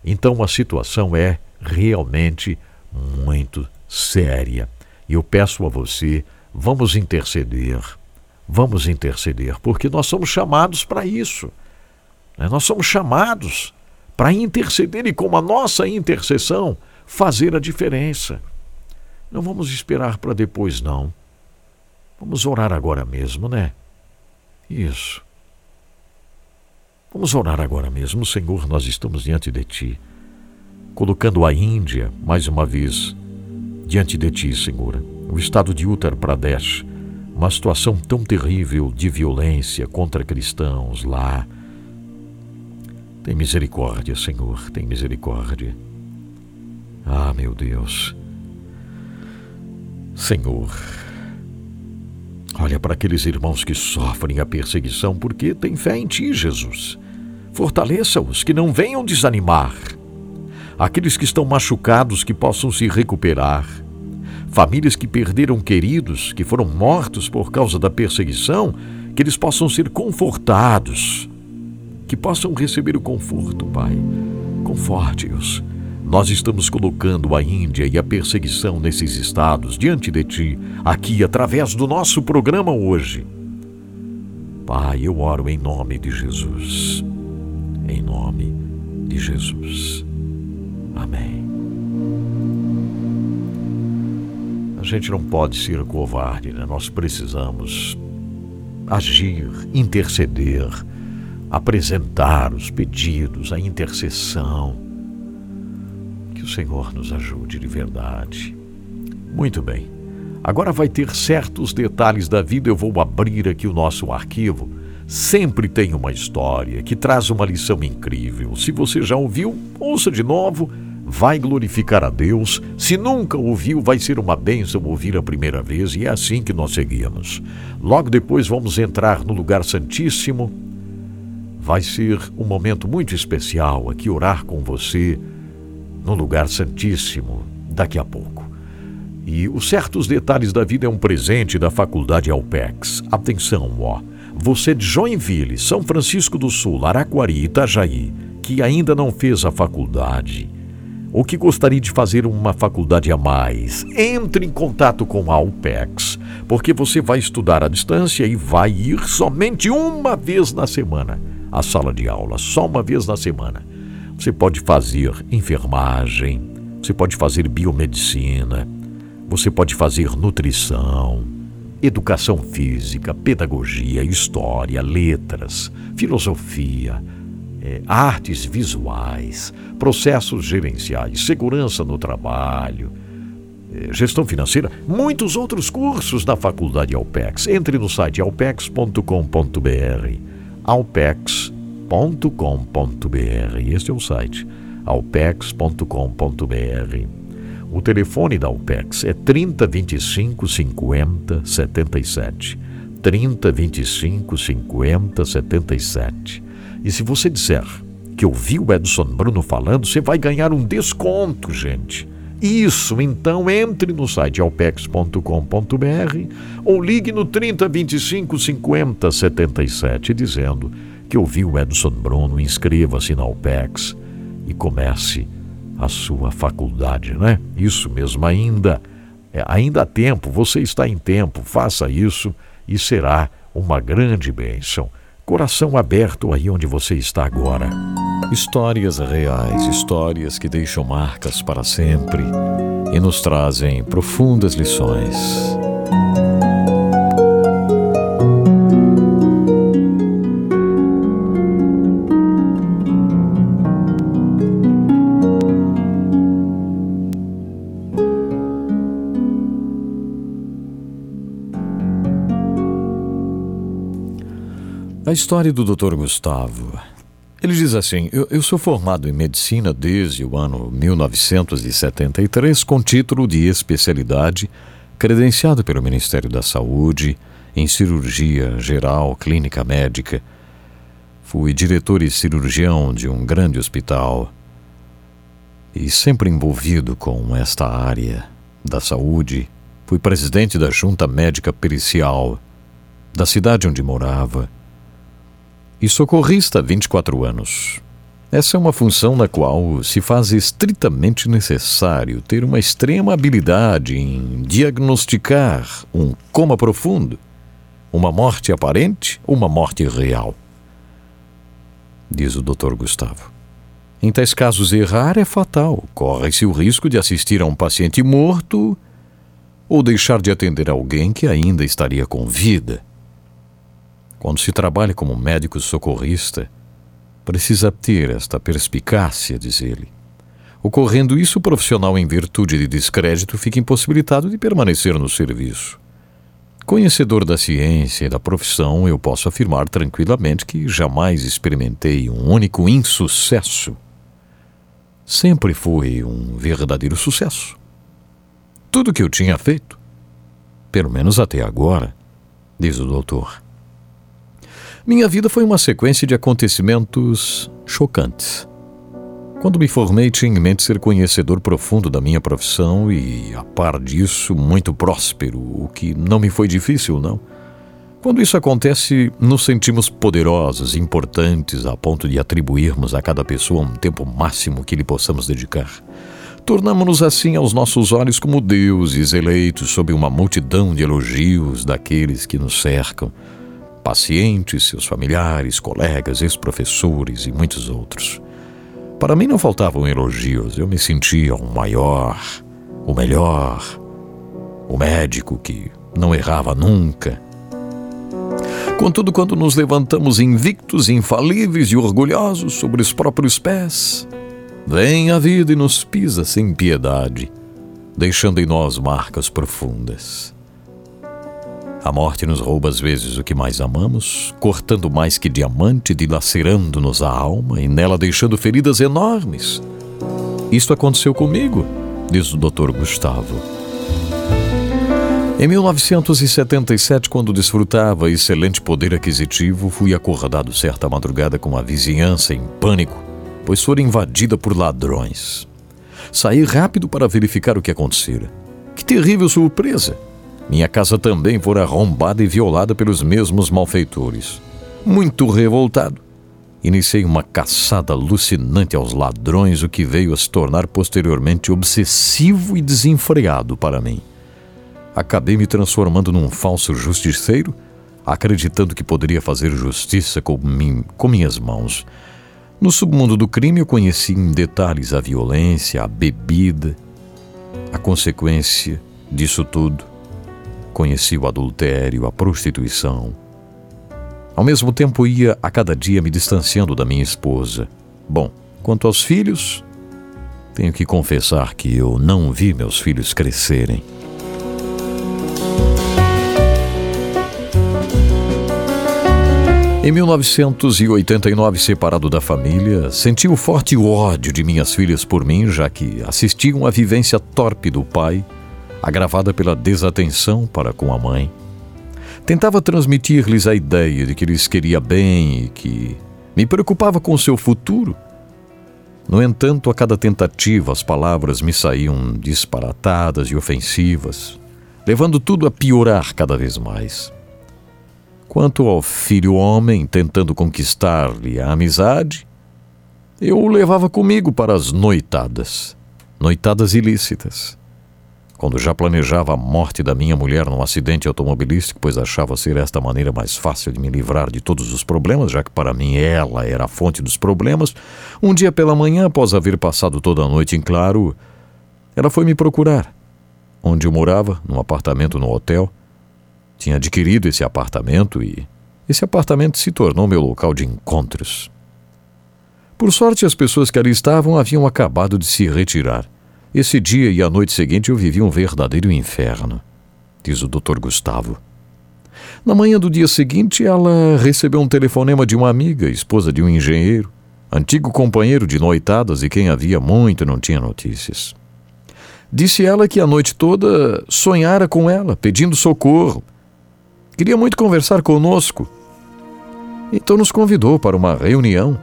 Então a situação é realmente muito séria. E eu peço a você, vamos interceder. Vamos interceder, porque nós somos chamados para isso. Né? Nós somos chamados para interceder e com a nossa intercessão fazer a diferença. Não vamos esperar para depois, não. Vamos orar agora mesmo, né? Isso. Vamos orar agora mesmo. Senhor, nós estamos diante de Ti, colocando a Índia, mais uma vez, diante de Ti, Senhor. O estado de Uttar Pradesh, uma situação tão terrível de violência contra cristãos lá. Tem misericórdia, Senhor, tem misericórdia. Ah, meu Deus. Senhor, olha para aqueles irmãos que sofrem a perseguição porque têm fé em Ti, Jesus. Fortaleça-os, que não venham desanimar. Aqueles que estão machucados, que possam se recuperar. Famílias que perderam queridos, que foram mortos por causa da perseguição, que eles possam ser confortados, que possam receber o conforto, Pai. Conforte-os nós estamos colocando a Índia e a perseguição nesses estados diante de Ti, aqui através do nosso programa hoje. Pai, eu oro em nome de Jesus. Em nome de Jesus. Amém. A gente não pode ser covarde, né? Nós precisamos agir, interceder, apresentar os pedidos, a intercessão que o Senhor nos ajude de verdade. Muito bem. Agora vai ter certos detalhes da vida, eu vou abrir aqui o nosso arquivo. Sempre tem uma história que traz uma lição incrível. Se você já ouviu, ouça de novo, vai glorificar a Deus. Se nunca ouviu, vai ser uma bênção ouvir a primeira vez e é assim que nós seguimos. Logo depois vamos entrar no lugar santíssimo. Vai ser um momento muito especial aqui orar com você no lugar santíssimo daqui a pouco. E os certos detalhes da vida é um presente da Faculdade Alpex. Atenção, ó. Você de Joinville, São Francisco do Sul, Araquari, Itajaí, que ainda não fez a faculdade, ou que gostaria de fazer uma faculdade a mais, entre em contato com a Alpex, porque você vai estudar à distância e vai ir somente uma vez na semana à sala de aula, só uma vez na semana. Você pode fazer enfermagem, você pode fazer biomedicina, você pode fazer nutrição, educação física, pedagogia, história, letras, filosofia, é, artes visuais, processos gerenciais, segurança no trabalho, eh, gestão financeira, muitos outros cursos da Faculdade Alpex. Entre no site alpex.com.br. alpex.com.br. Este é o site alpex.com.br. O telefone da Alpex é 3025 50 77. 3025 50 77. E se você disser que ouviu o Edson Bruno falando, você vai ganhar um desconto, gente. Isso, então entre no site alpex.com.br ou ligue no 3025 50 77 dizendo que ouviu o Edson Bruno, inscreva-se na Alpex e comece a sua faculdade, né? Isso mesmo, ainda, é, ainda há tempo, você está em tempo, faça isso e será uma grande bênção. Coração aberto aí onde você está agora. Histórias reais, histórias que deixam marcas para sempre e nos trazem profundas lições. A história do Dr. Gustavo. Ele diz assim: eu, eu, sou formado em medicina desde o ano 1973, com título de especialidade, credenciado pelo Ministério da Saúde em cirurgia geral, clínica médica. Fui diretor e cirurgião de um grande hospital e sempre envolvido com esta área da saúde. Fui presidente da Junta Médica Pericial da cidade onde morava e socorrista há 24 anos. Essa é uma função na qual se faz estritamente necessário ter uma extrema habilidade em diagnosticar um coma profundo, uma morte aparente uma morte real. Diz o Dr. Gustavo. Em tais casos, errar é fatal. Corre-se o risco de assistir a um paciente morto ou deixar de atender alguém que ainda estaria com vida. Quando se trabalha como médico socorrista, precisa ter esta perspicácia, diz ele. Ocorrendo isso, o profissional, em virtude de descrédito, fica impossibilitado de permanecer no serviço. Conhecedor da ciência e da profissão, eu posso afirmar tranquilamente que jamais experimentei um único insucesso. Sempre foi um verdadeiro sucesso. Tudo que eu tinha feito, pelo menos até agora, diz o doutor, minha vida foi uma sequência de acontecimentos chocantes. Quando me formei, tinha em mente ser conhecedor profundo da minha profissão e, a par disso, muito próspero, o que não me foi difícil, não. Quando isso acontece, nos sentimos poderosos, importantes, a ponto de atribuirmos a cada pessoa um tempo máximo que lhe possamos dedicar. Tornamos-nos assim aos nossos olhos como deuses eleitos sob uma multidão de elogios daqueles que nos cercam pacientes, seus familiares, colegas, ex-professores e muitos outros. Para mim não faltavam elogios, eu me sentia o maior, o melhor, o médico que não errava nunca. Contudo, quando nos levantamos invictos, infalíveis e orgulhosos sobre os próprios pés, vem a vida e nos pisa sem piedade, deixando em nós marcas profundas. A morte nos rouba às vezes o que mais amamos, cortando mais que diamante, dilacerando-nos a alma e nela deixando feridas enormes. Isto aconteceu comigo, diz o Dr. Gustavo. Em 1977, quando desfrutava excelente poder aquisitivo, fui acordado certa madrugada com a vizinhança em pânico, pois fora invadida por ladrões. Saí rápido para verificar o que acontecera. Que terrível surpresa! Minha casa também fora arrombada e violada pelos mesmos malfeitores. Muito revoltado, iniciei uma caçada alucinante aos ladrões, o que veio a se tornar posteriormente obsessivo e desenfreado para mim. Acabei me transformando num falso justiceiro, acreditando que poderia fazer justiça com, mim, com minhas mãos. No submundo do crime, eu conheci em detalhes a violência, a bebida, a consequência disso tudo Conheci o adultério, a prostituição. Ao mesmo tempo, ia a cada dia me distanciando da minha esposa. Bom, quanto aos filhos, Tenho que confessar que eu não vi meus filhos crescerem. Em 1989, separado da família, senti o forte ódio de minhas filhas por mim, já que assistiam à vivência torpe do pai, agravada pela desatenção para com a mãe. Tentava transmitir-lhes a ideia de que lhes queria bem e que me preocupava com o seu futuro. No entanto, a cada tentativa, as palavras me saíam disparatadas e ofensivas, levando tudo a piorar cada vez mais. Quanto ao filho homem tentando conquistar-lhe a amizade, eu o levava comigo para as noitadas, noitadas ilícitas. Quando já planejava a morte da minha mulher num acidente automobilístico, pois achava ser esta maneira mais fácil de me livrar de todos os problemas, já que para mim ela era a fonte dos problemas, um dia pela manhã, após haver passado toda a noite em claro, ela foi me procurar. Onde eu morava, num apartamento no hotel, tinha adquirido esse apartamento e esse apartamento se tornou meu local de encontros. Por sorte, as pessoas que ali estavam haviam acabado de se retirar. Esse dia e a noite seguinte eu vivi um verdadeiro inferno, diz o Dr. Gustavo. Na manhã do dia seguinte, ela recebeu um telefonema de uma amiga, esposa de um engenheiro, antigo companheiro de noitadas e quem havia muito não tinha notícias. Disse ela que a noite toda sonhara com ela, pedindo socorro, Queria muito conversar conosco. Então nos convidou para uma reunião.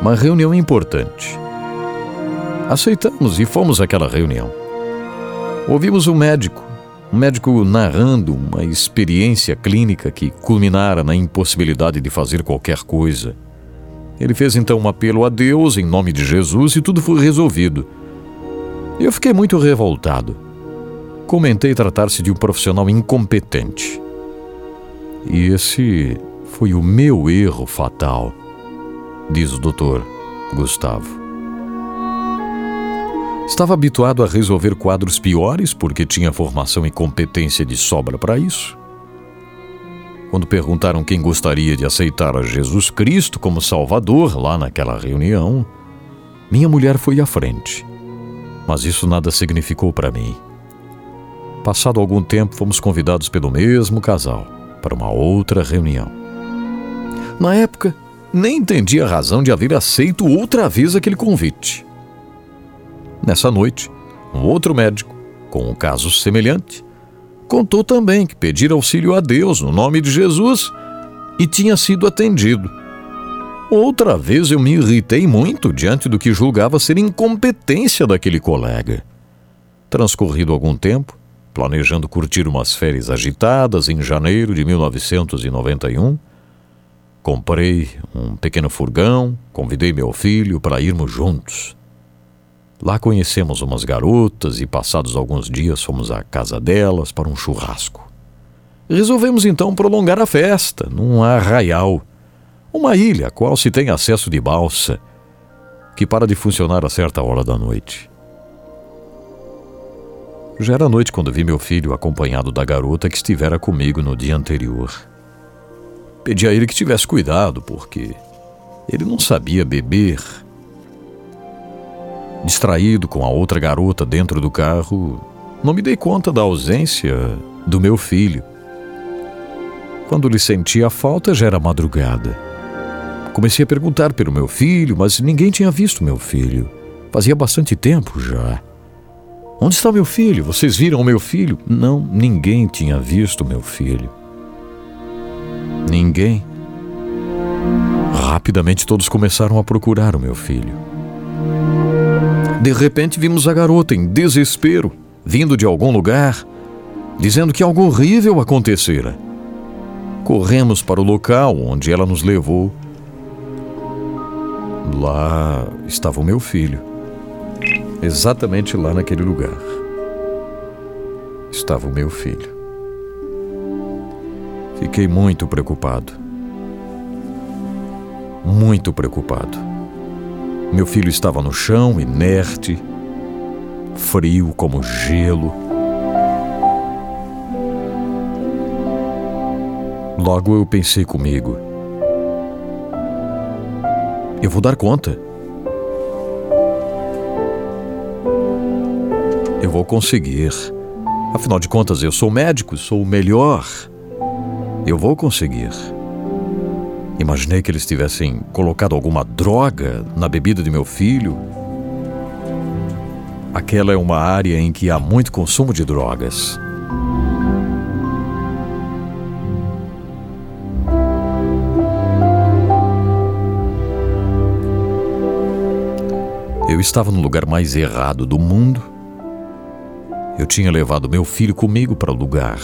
Uma reunião importante. Aceitamos e fomos àquela reunião. Ouvimos um médico, um médico narrando uma experiência clínica que culminara na impossibilidade de fazer qualquer coisa. Ele fez então um apelo a Deus em nome de Jesus e tudo foi resolvido. Eu fiquei muito revoltado. Comentei tratar-se de um profissional incompetente. E esse foi o meu erro fatal, diz o doutor Gustavo. Estava habituado a resolver quadros piores porque tinha formação e competência de sobra para isso. Quando perguntaram quem gostaria de aceitar a Jesus Cristo como Salvador lá naquela reunião, minha mulher foi à frente. Mas isso nada significou para mim. Passado algum tempo, fomos convidados pelo mesmo casal para uma outra reunião. Na época, nem entendi a razão de haver aceito outra vez aquele convite. Nessa noite, um outro médico, com um caso semelhante, contou também que pedira auxílio a Deus no nome de Jesus e tinha sido atendido. Outra vez eu me irritei muito diante do que julgava ser incompetência daquele colega. Transcorrido algum tempo, planejando curtir umas férias agitadas em janeiro de 1991. Comprei um pequeno furgão, convidei meu filho para irmos juntos. Lá conhecemos umas garotas e, passados alguns dias, fomos à casa delas para um churrasco. Resolvemos então prolongar a festa num arraial, uma ilha a qual se tem acesso de balsa, que para de funcionar a certa hora da noite. Já era noite quando vi meu filho acompanhado da garota que estivera comigo no dia anterior. Pedi a ele que tivesse cuidado, porque ele não sabia beber. Distraído com a outra garota dentro do carro, não me dei conta da ausência do meu filho. Quando lhe senti a falta, já era madrugada. Comecei a perguntar pelo meu filho, mas ninguém tinha visto meu filho. Fazia bastante tempo já. Onde está meu filho? Vocês viram meu filho? Não, ninguém tinha visto meu filho. Ninguém. Rapidamente todos começaram a procurar o meu filho. De repente vimos a garota em desespero, vindo de algum lugar, dizendo que algo horrível acontecera. Corremos para o local onde ela nos levou. Lá estava o meu filho exatamente lá naquele lugar, estava o meu filho. Fiquei muito preocupado. Muito preocupado. Meu filho estava no chão, inerte, frio como gelo. Logo eu pensei comigo: eu vou dar conta. Eu vou conseguir. Afinal de contas, eu sou médico, sou o melhor. Eu vou conseguir. Imaginei que eles tivessem colocado alguma droga na bebida de meu filho. Aquela é uma área em que há muito consumo de drogas. Eu estava no lugar mais errado do mundo. Eu tinha levado meu filho comigo para o lugar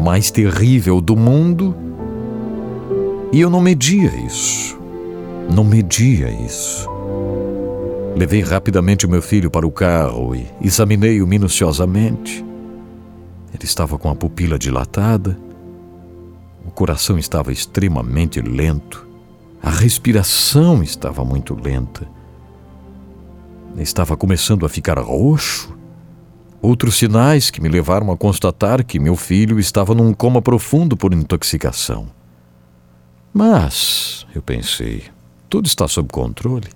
mais terrível do mundo e eu não media isso. Não media isso. Levei rapidamente o meu filho para o carro e examinei-o minuciosamente. Ele estava com a pupila dilatada, o coração estava extremamente lento, a respiração estava muito lenta. Estava começando a ficar roxo. Outros sinais que me levaram a constatar que meu filho estava num coma profundo por intoxicação. Mas, eu pensei, tudo está sob controle.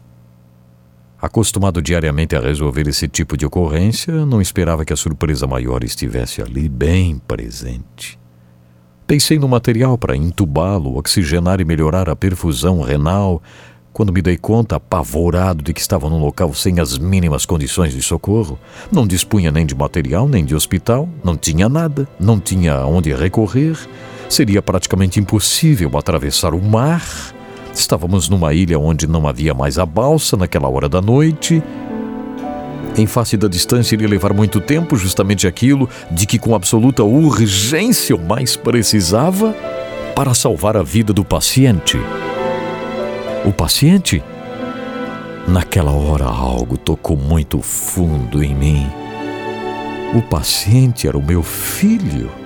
Acostumado diariamente a resolver esse tipo de ocorrência, não esperava que a surpresa maior estivesse ali, bem presente. Pensei no material para entubá-lo, oxigenar e melhorar a perfusão renal, quando me dei conta, apavorado de que estava num local sem as mínimas condições de socorro. Não dispunha nem de material, nem de hospital, não tinha nada, não tinha onde recorrer. Seria praticamente impossível atravessar o mar. Estávamos numa ilha onde não havia mais a balsa naquela hora da noite. Em face da distância iria levar muito tempo, justamente aquilo de que com absoluta urgência eu mais precisava para salvar a vida do paciente. O paciente? Naquela hora algo tocou muito fundo em mim. O paciente era o meu filho.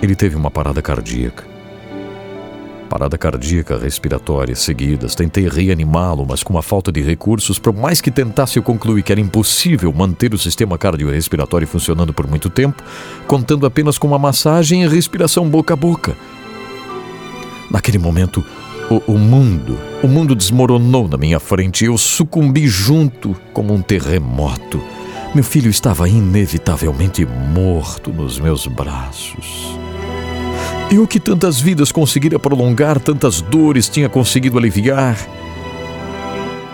Ele teve uma parada cardíaca. Parada cardíaca respiratória seguidas. Tentei reanimá-lo, mas com a falta de recursos, por mais que tentasse, eu concluí que era impossível manter o sistema cardiorrespiratório funcionando por muito tempo, contando apenas com uma massagem e respiração boca a boca. Naquele momento, o, o, mundo, o mundo desmoronou na minha frente e eu sucumbi junto como um terremoto. Meu filho estava inevitavelmente morto nos meus braços. Eu que tantas vidas conseguira prolongar, tantas dores tinha conseguido aliviar.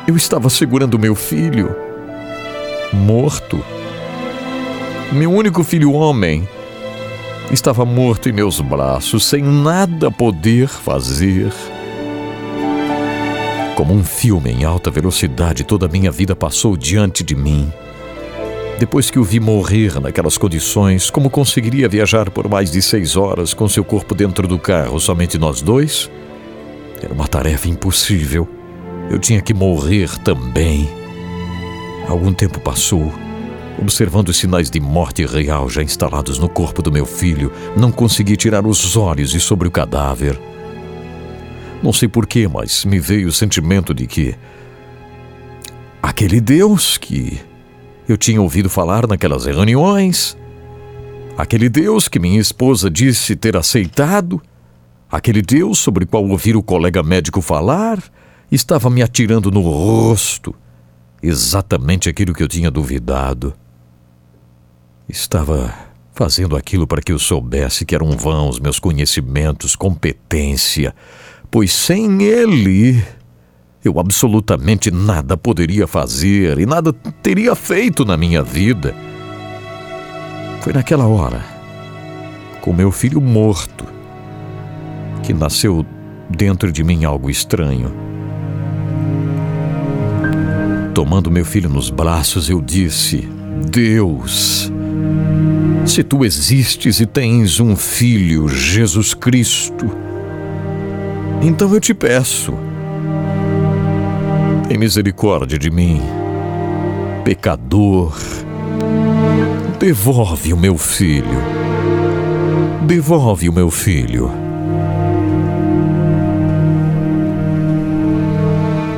Eu estava segurando meu filho, morto. Meu único filho homem estava morto em meus braços, sem nada poder fazer. Como um filme em alta velocidade, toda a minha vida passou diante de mim. Depois que o vi morrer naquelas condições, como conseguiria viajar por mais de seis horas com seu corpo dentro do carro, somente nós dois? Era uma tarefa impossível. Eu tinha que morrer também. Algum tempo passou. Observando os sinais de morte real já instalados no corpo do meu filho, não consegui tirar os olhos de sobre o cadáver. Não sei porquê, mas me veio o sentimento de que aquele Deus que eu tinha ouvido falar naquelas reuniões. Aquele Deus que minha esposa disse ter aceitado, aquele Deus sobre o qual ouvir o colega médico falar, estava me atirando no rosto exatamente aquilo que eu tinha duvidado. Estava fazendo aquilo para que eu soubesse que eram vãos meus conhecimentos, competência, pois sem ele eu absolutamente nada poderia fazer e nada teria feito na minha vida. Foi naquela hora, com meu filho morto, que nasceu dentro de mim algo estranho. Tomando meu filho nos braços, eu disse: Deus, se tu existes e tens um filho, Jesus Cristo, então eu te peço tem misericórdia de mim, pecador. Devolve o meu filho. Devolve o meu filho.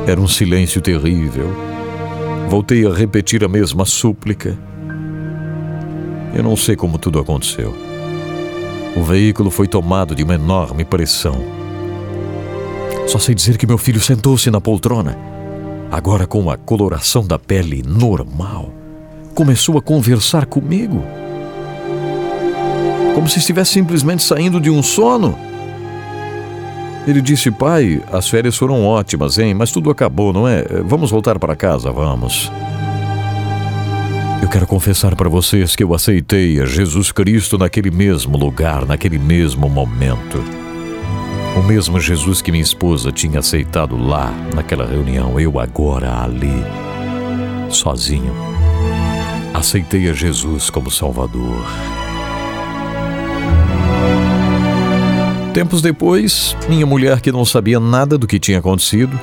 Era um silêncio terrível. Voltei a repetir a mesma súplica. Eu não sei como tudo aconteceu. O veículo foi tomado de uma enorme pressão. Só sei dizer que meu filho sentou-se na poltrona agora com a coloração da pele normal, começou a conversar comigo. Como se estivesse simplesmente saindo de um sono. Ele disse: Pai, as férias foram ótimas, hein? Mas tudo acabou, não é? Vamos voltar para casa, vamos. Eu quero confessar para vocês que eu aceitei a Jesus Cristo naquele mesmo lugar, naquele mesmo momento. O mesmo Jesus que minha esposa tinha aceitado lá, naquela reunião, eu agora ali, sozinho, aceitei a Jesus como Salvador. Tempos depois, minha mulher, que não sabia nada do que tinha acontecido,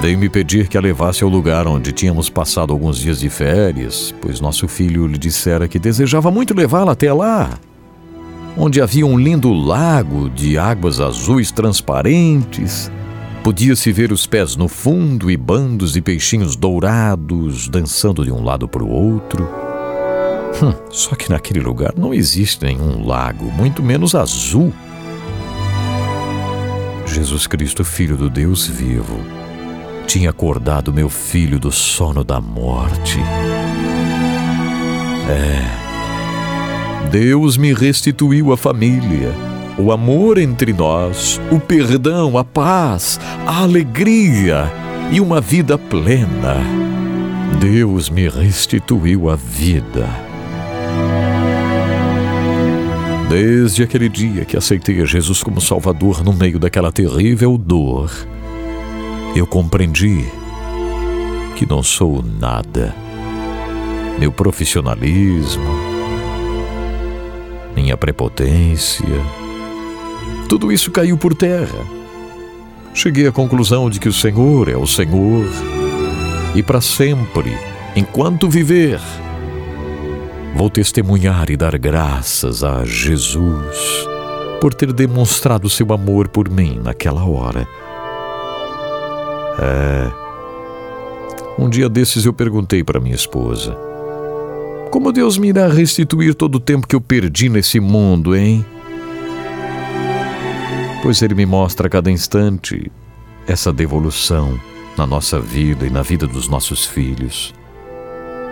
veio me pedir que a levasse ao lugar onde tínhamos passado alguns dias de férias, pois nosso filho lhe dissera que desejava muito levá-la até lá, onde havia um lindo lago de águas azuis transparentes. Podia-se ver os pés no fundo e bandos de peixinhos dourados dançando de um lado para o outro. Hum, só que naquele lugar não existe nenhum lago, muito menos azul. Jesus Cristo, Filho do Deus vivo, tinha acordado meu filho do sono da morte. É. Deus me restituiu a família, o amor entre nós, o perdão, a paz, a alegria e uma vida plena. Deus me restituiu a vida. Desde aquele dia que aceitei a Jesus como Salvador no meio daquela terrível dor, eu compreendi que não sou nada. Meu profissionalismo, minha prepotência, tudo isso caiu por terra. Cheguei à conclusão de que o Senhor é o Senhor e para sempre, enquanto viver, Vou testemunhar e dar graças a Jesus por ter demonstrado seu amor por mim naquela hora. É. Um dia desses eu perguntei para minha esposa: Como Deus me irá restituir todo o tempo que eu perdi nesse mundo, hein? Pois Ele me mostra a cada instante essa devolução na nossa vida e na vida dos nossos filhos.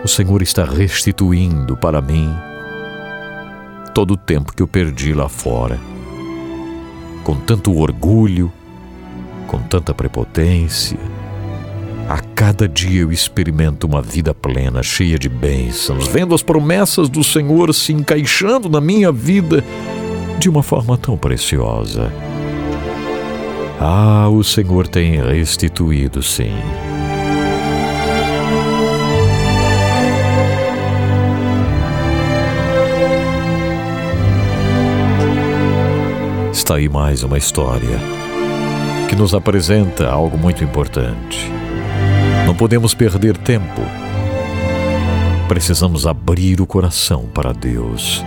O Senhor está restituindo para mim todo o tempo que eu perdi lá fora. Com tanto orgulho, com tanta prepotência. A cada dia eu experimento uma vida plena, cheia de bênçãos, vendo as promessas do Senhor se encaixando na minha vida de uma forma tão preciosa. Ah, o Senhor tem restituído, sim. Está aí mais uma história que nos apresenta algo muito importante. Não podemos perder tempo. Precisamos abrir o coração para Deus.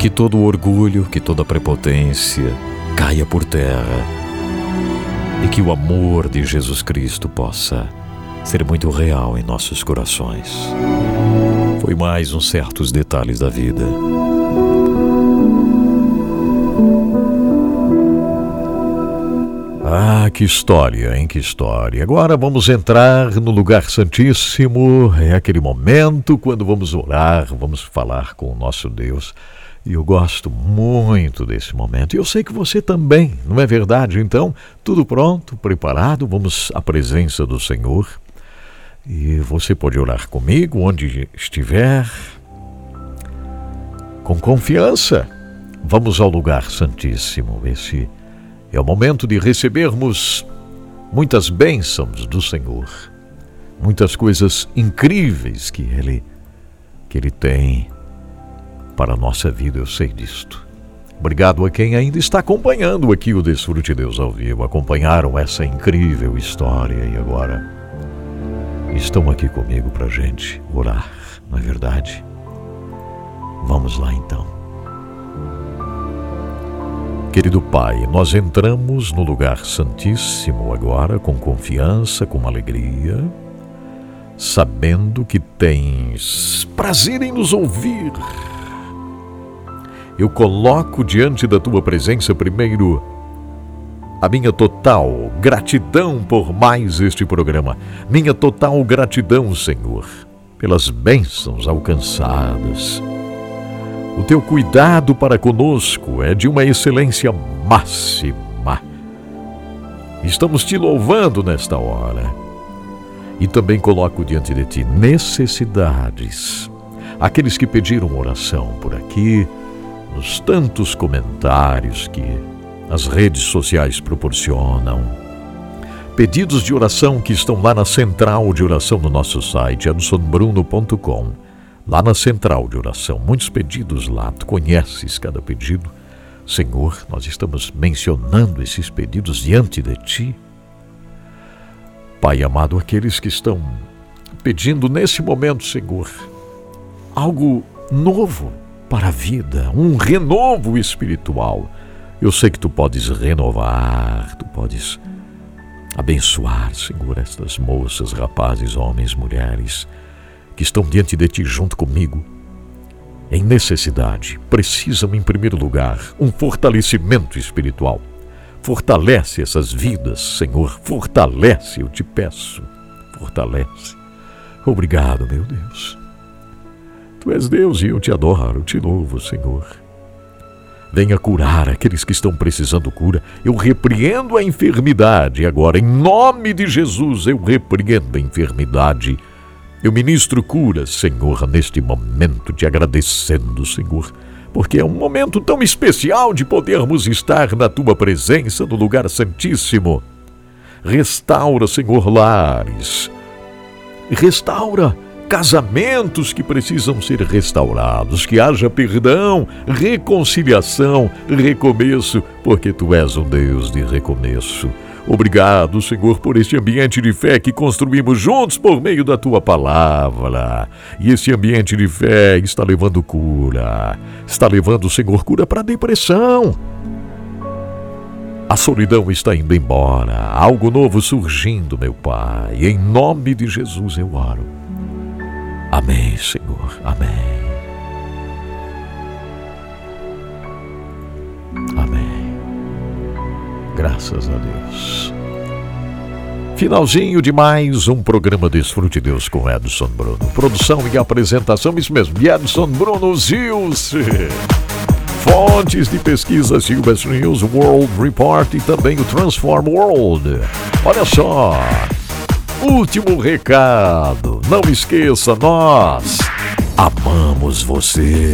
Que todo orgulho, que toda prepotência caia por terra. E que o amor de Jesus Cristo possa ser muito real em nossos corações. Foi mais uns certos detalhes da vida. Ah, que história, hein? Que história. Agora vamos entrar no lugar santíssimo. É aquele momento quando vamos orar, vamos falar com o nosso Deus. E eu gosto muito desse momento. E eu sei que você também, não é verdade? Então, tudo pronto, preparado, vamos à presença do Senhor. E você pode orar comigo onde estiver. Com confiança. Vamos ao lugar santíssimo, esse é o momento de recebermos muitas bênçãos do Senhor, muitas coisas incríveis que Ele, que Ele tem para a nossa vida, eu sei disto. Obrigado a quem ainda está acompanhando aqui o Desfrute Deus ao vivo, acompanharam essa incrível história e agora estão aqui comigo para gente orar, não é verdade? Vamos lá então. Querido Pai, nós entramos no lugar santíssimo agora com confiança, com alegria, sabendo que tens prazer em nos ouvir. Eu coloco diante da tua presença primeiro a minha total gratidão por mais este programa, minha total gratidão, Senhor, pelas bênçãos alcançadas. O teu cuidado para conosco é de uma excelência máxima. Estamos te louvando nesta hora. E também coloco diante de ti necessidades. Aqueles que pediram oração por aqui, nos tantos comentários que as redes sociais proporcionam. Pedidos de oração que estão lá na central de oração do nosso site, adsonbruno.com. Lá na central de oração, muitos pedidos lá, tu conheces cada pedido. Senhor, nós estamos mencionando esses pedidos diante de ti. Pai amado, aqueles que estão pedindo nesse momento, Senhor, algo novo para a vida, um renovo espiritual eu sei que tu podes renovar, tu podes abençoar, Senhor, estas moças, rapazes, homens, mulheres que estão diante de ti junto comigo. Em necessidade, precisam, em primeiro lugar, um fortalecimento espiritual. Fortalece essas vidas, Senhor, fortalece, eu te peço, fortalece. Obrigado, meu Deus. Tu és Deus e eu te adoro, te louvo, Senhor. Venha curar aqueles que estão precisando cura. Eu repreendo a enfermidade agora, em nome de Jesus, eu repreendo a enfermidade. Eu ministro cura, Senhor, neste momento, te agradecendo, Senhor, porque é um momento tão especial de podermos estar na tua presença, no lugar santíssimo. Restaura, Senhor, lares. Restaura casamentos que precisam ser restaurados, que haja perdão, reconciliação, recomeço, porque tu és um Deus de recomeço. Obrigado, Senhor, por este ambiente de fé que construímos juntos por meio da tua palavra. E esse ambiente de fé está levando cura, está levando, Senhor, cura para a depressão. A solidão está indo embora, algo novo surgindo, meu Pai. Em nome de Jesus eu oro. Amém, Senhor. Amém. Graças a Deus. Finalzinho de mais um programa Desfrute Deus com Edson Bruno. Produção e apresentação, isso mesmo, Edson Bruno Zilce. Fontes de pesquisa Silvestre News, World Report e também o Transform World. Olha só, Último recado. Não esqueça, nós amamos você.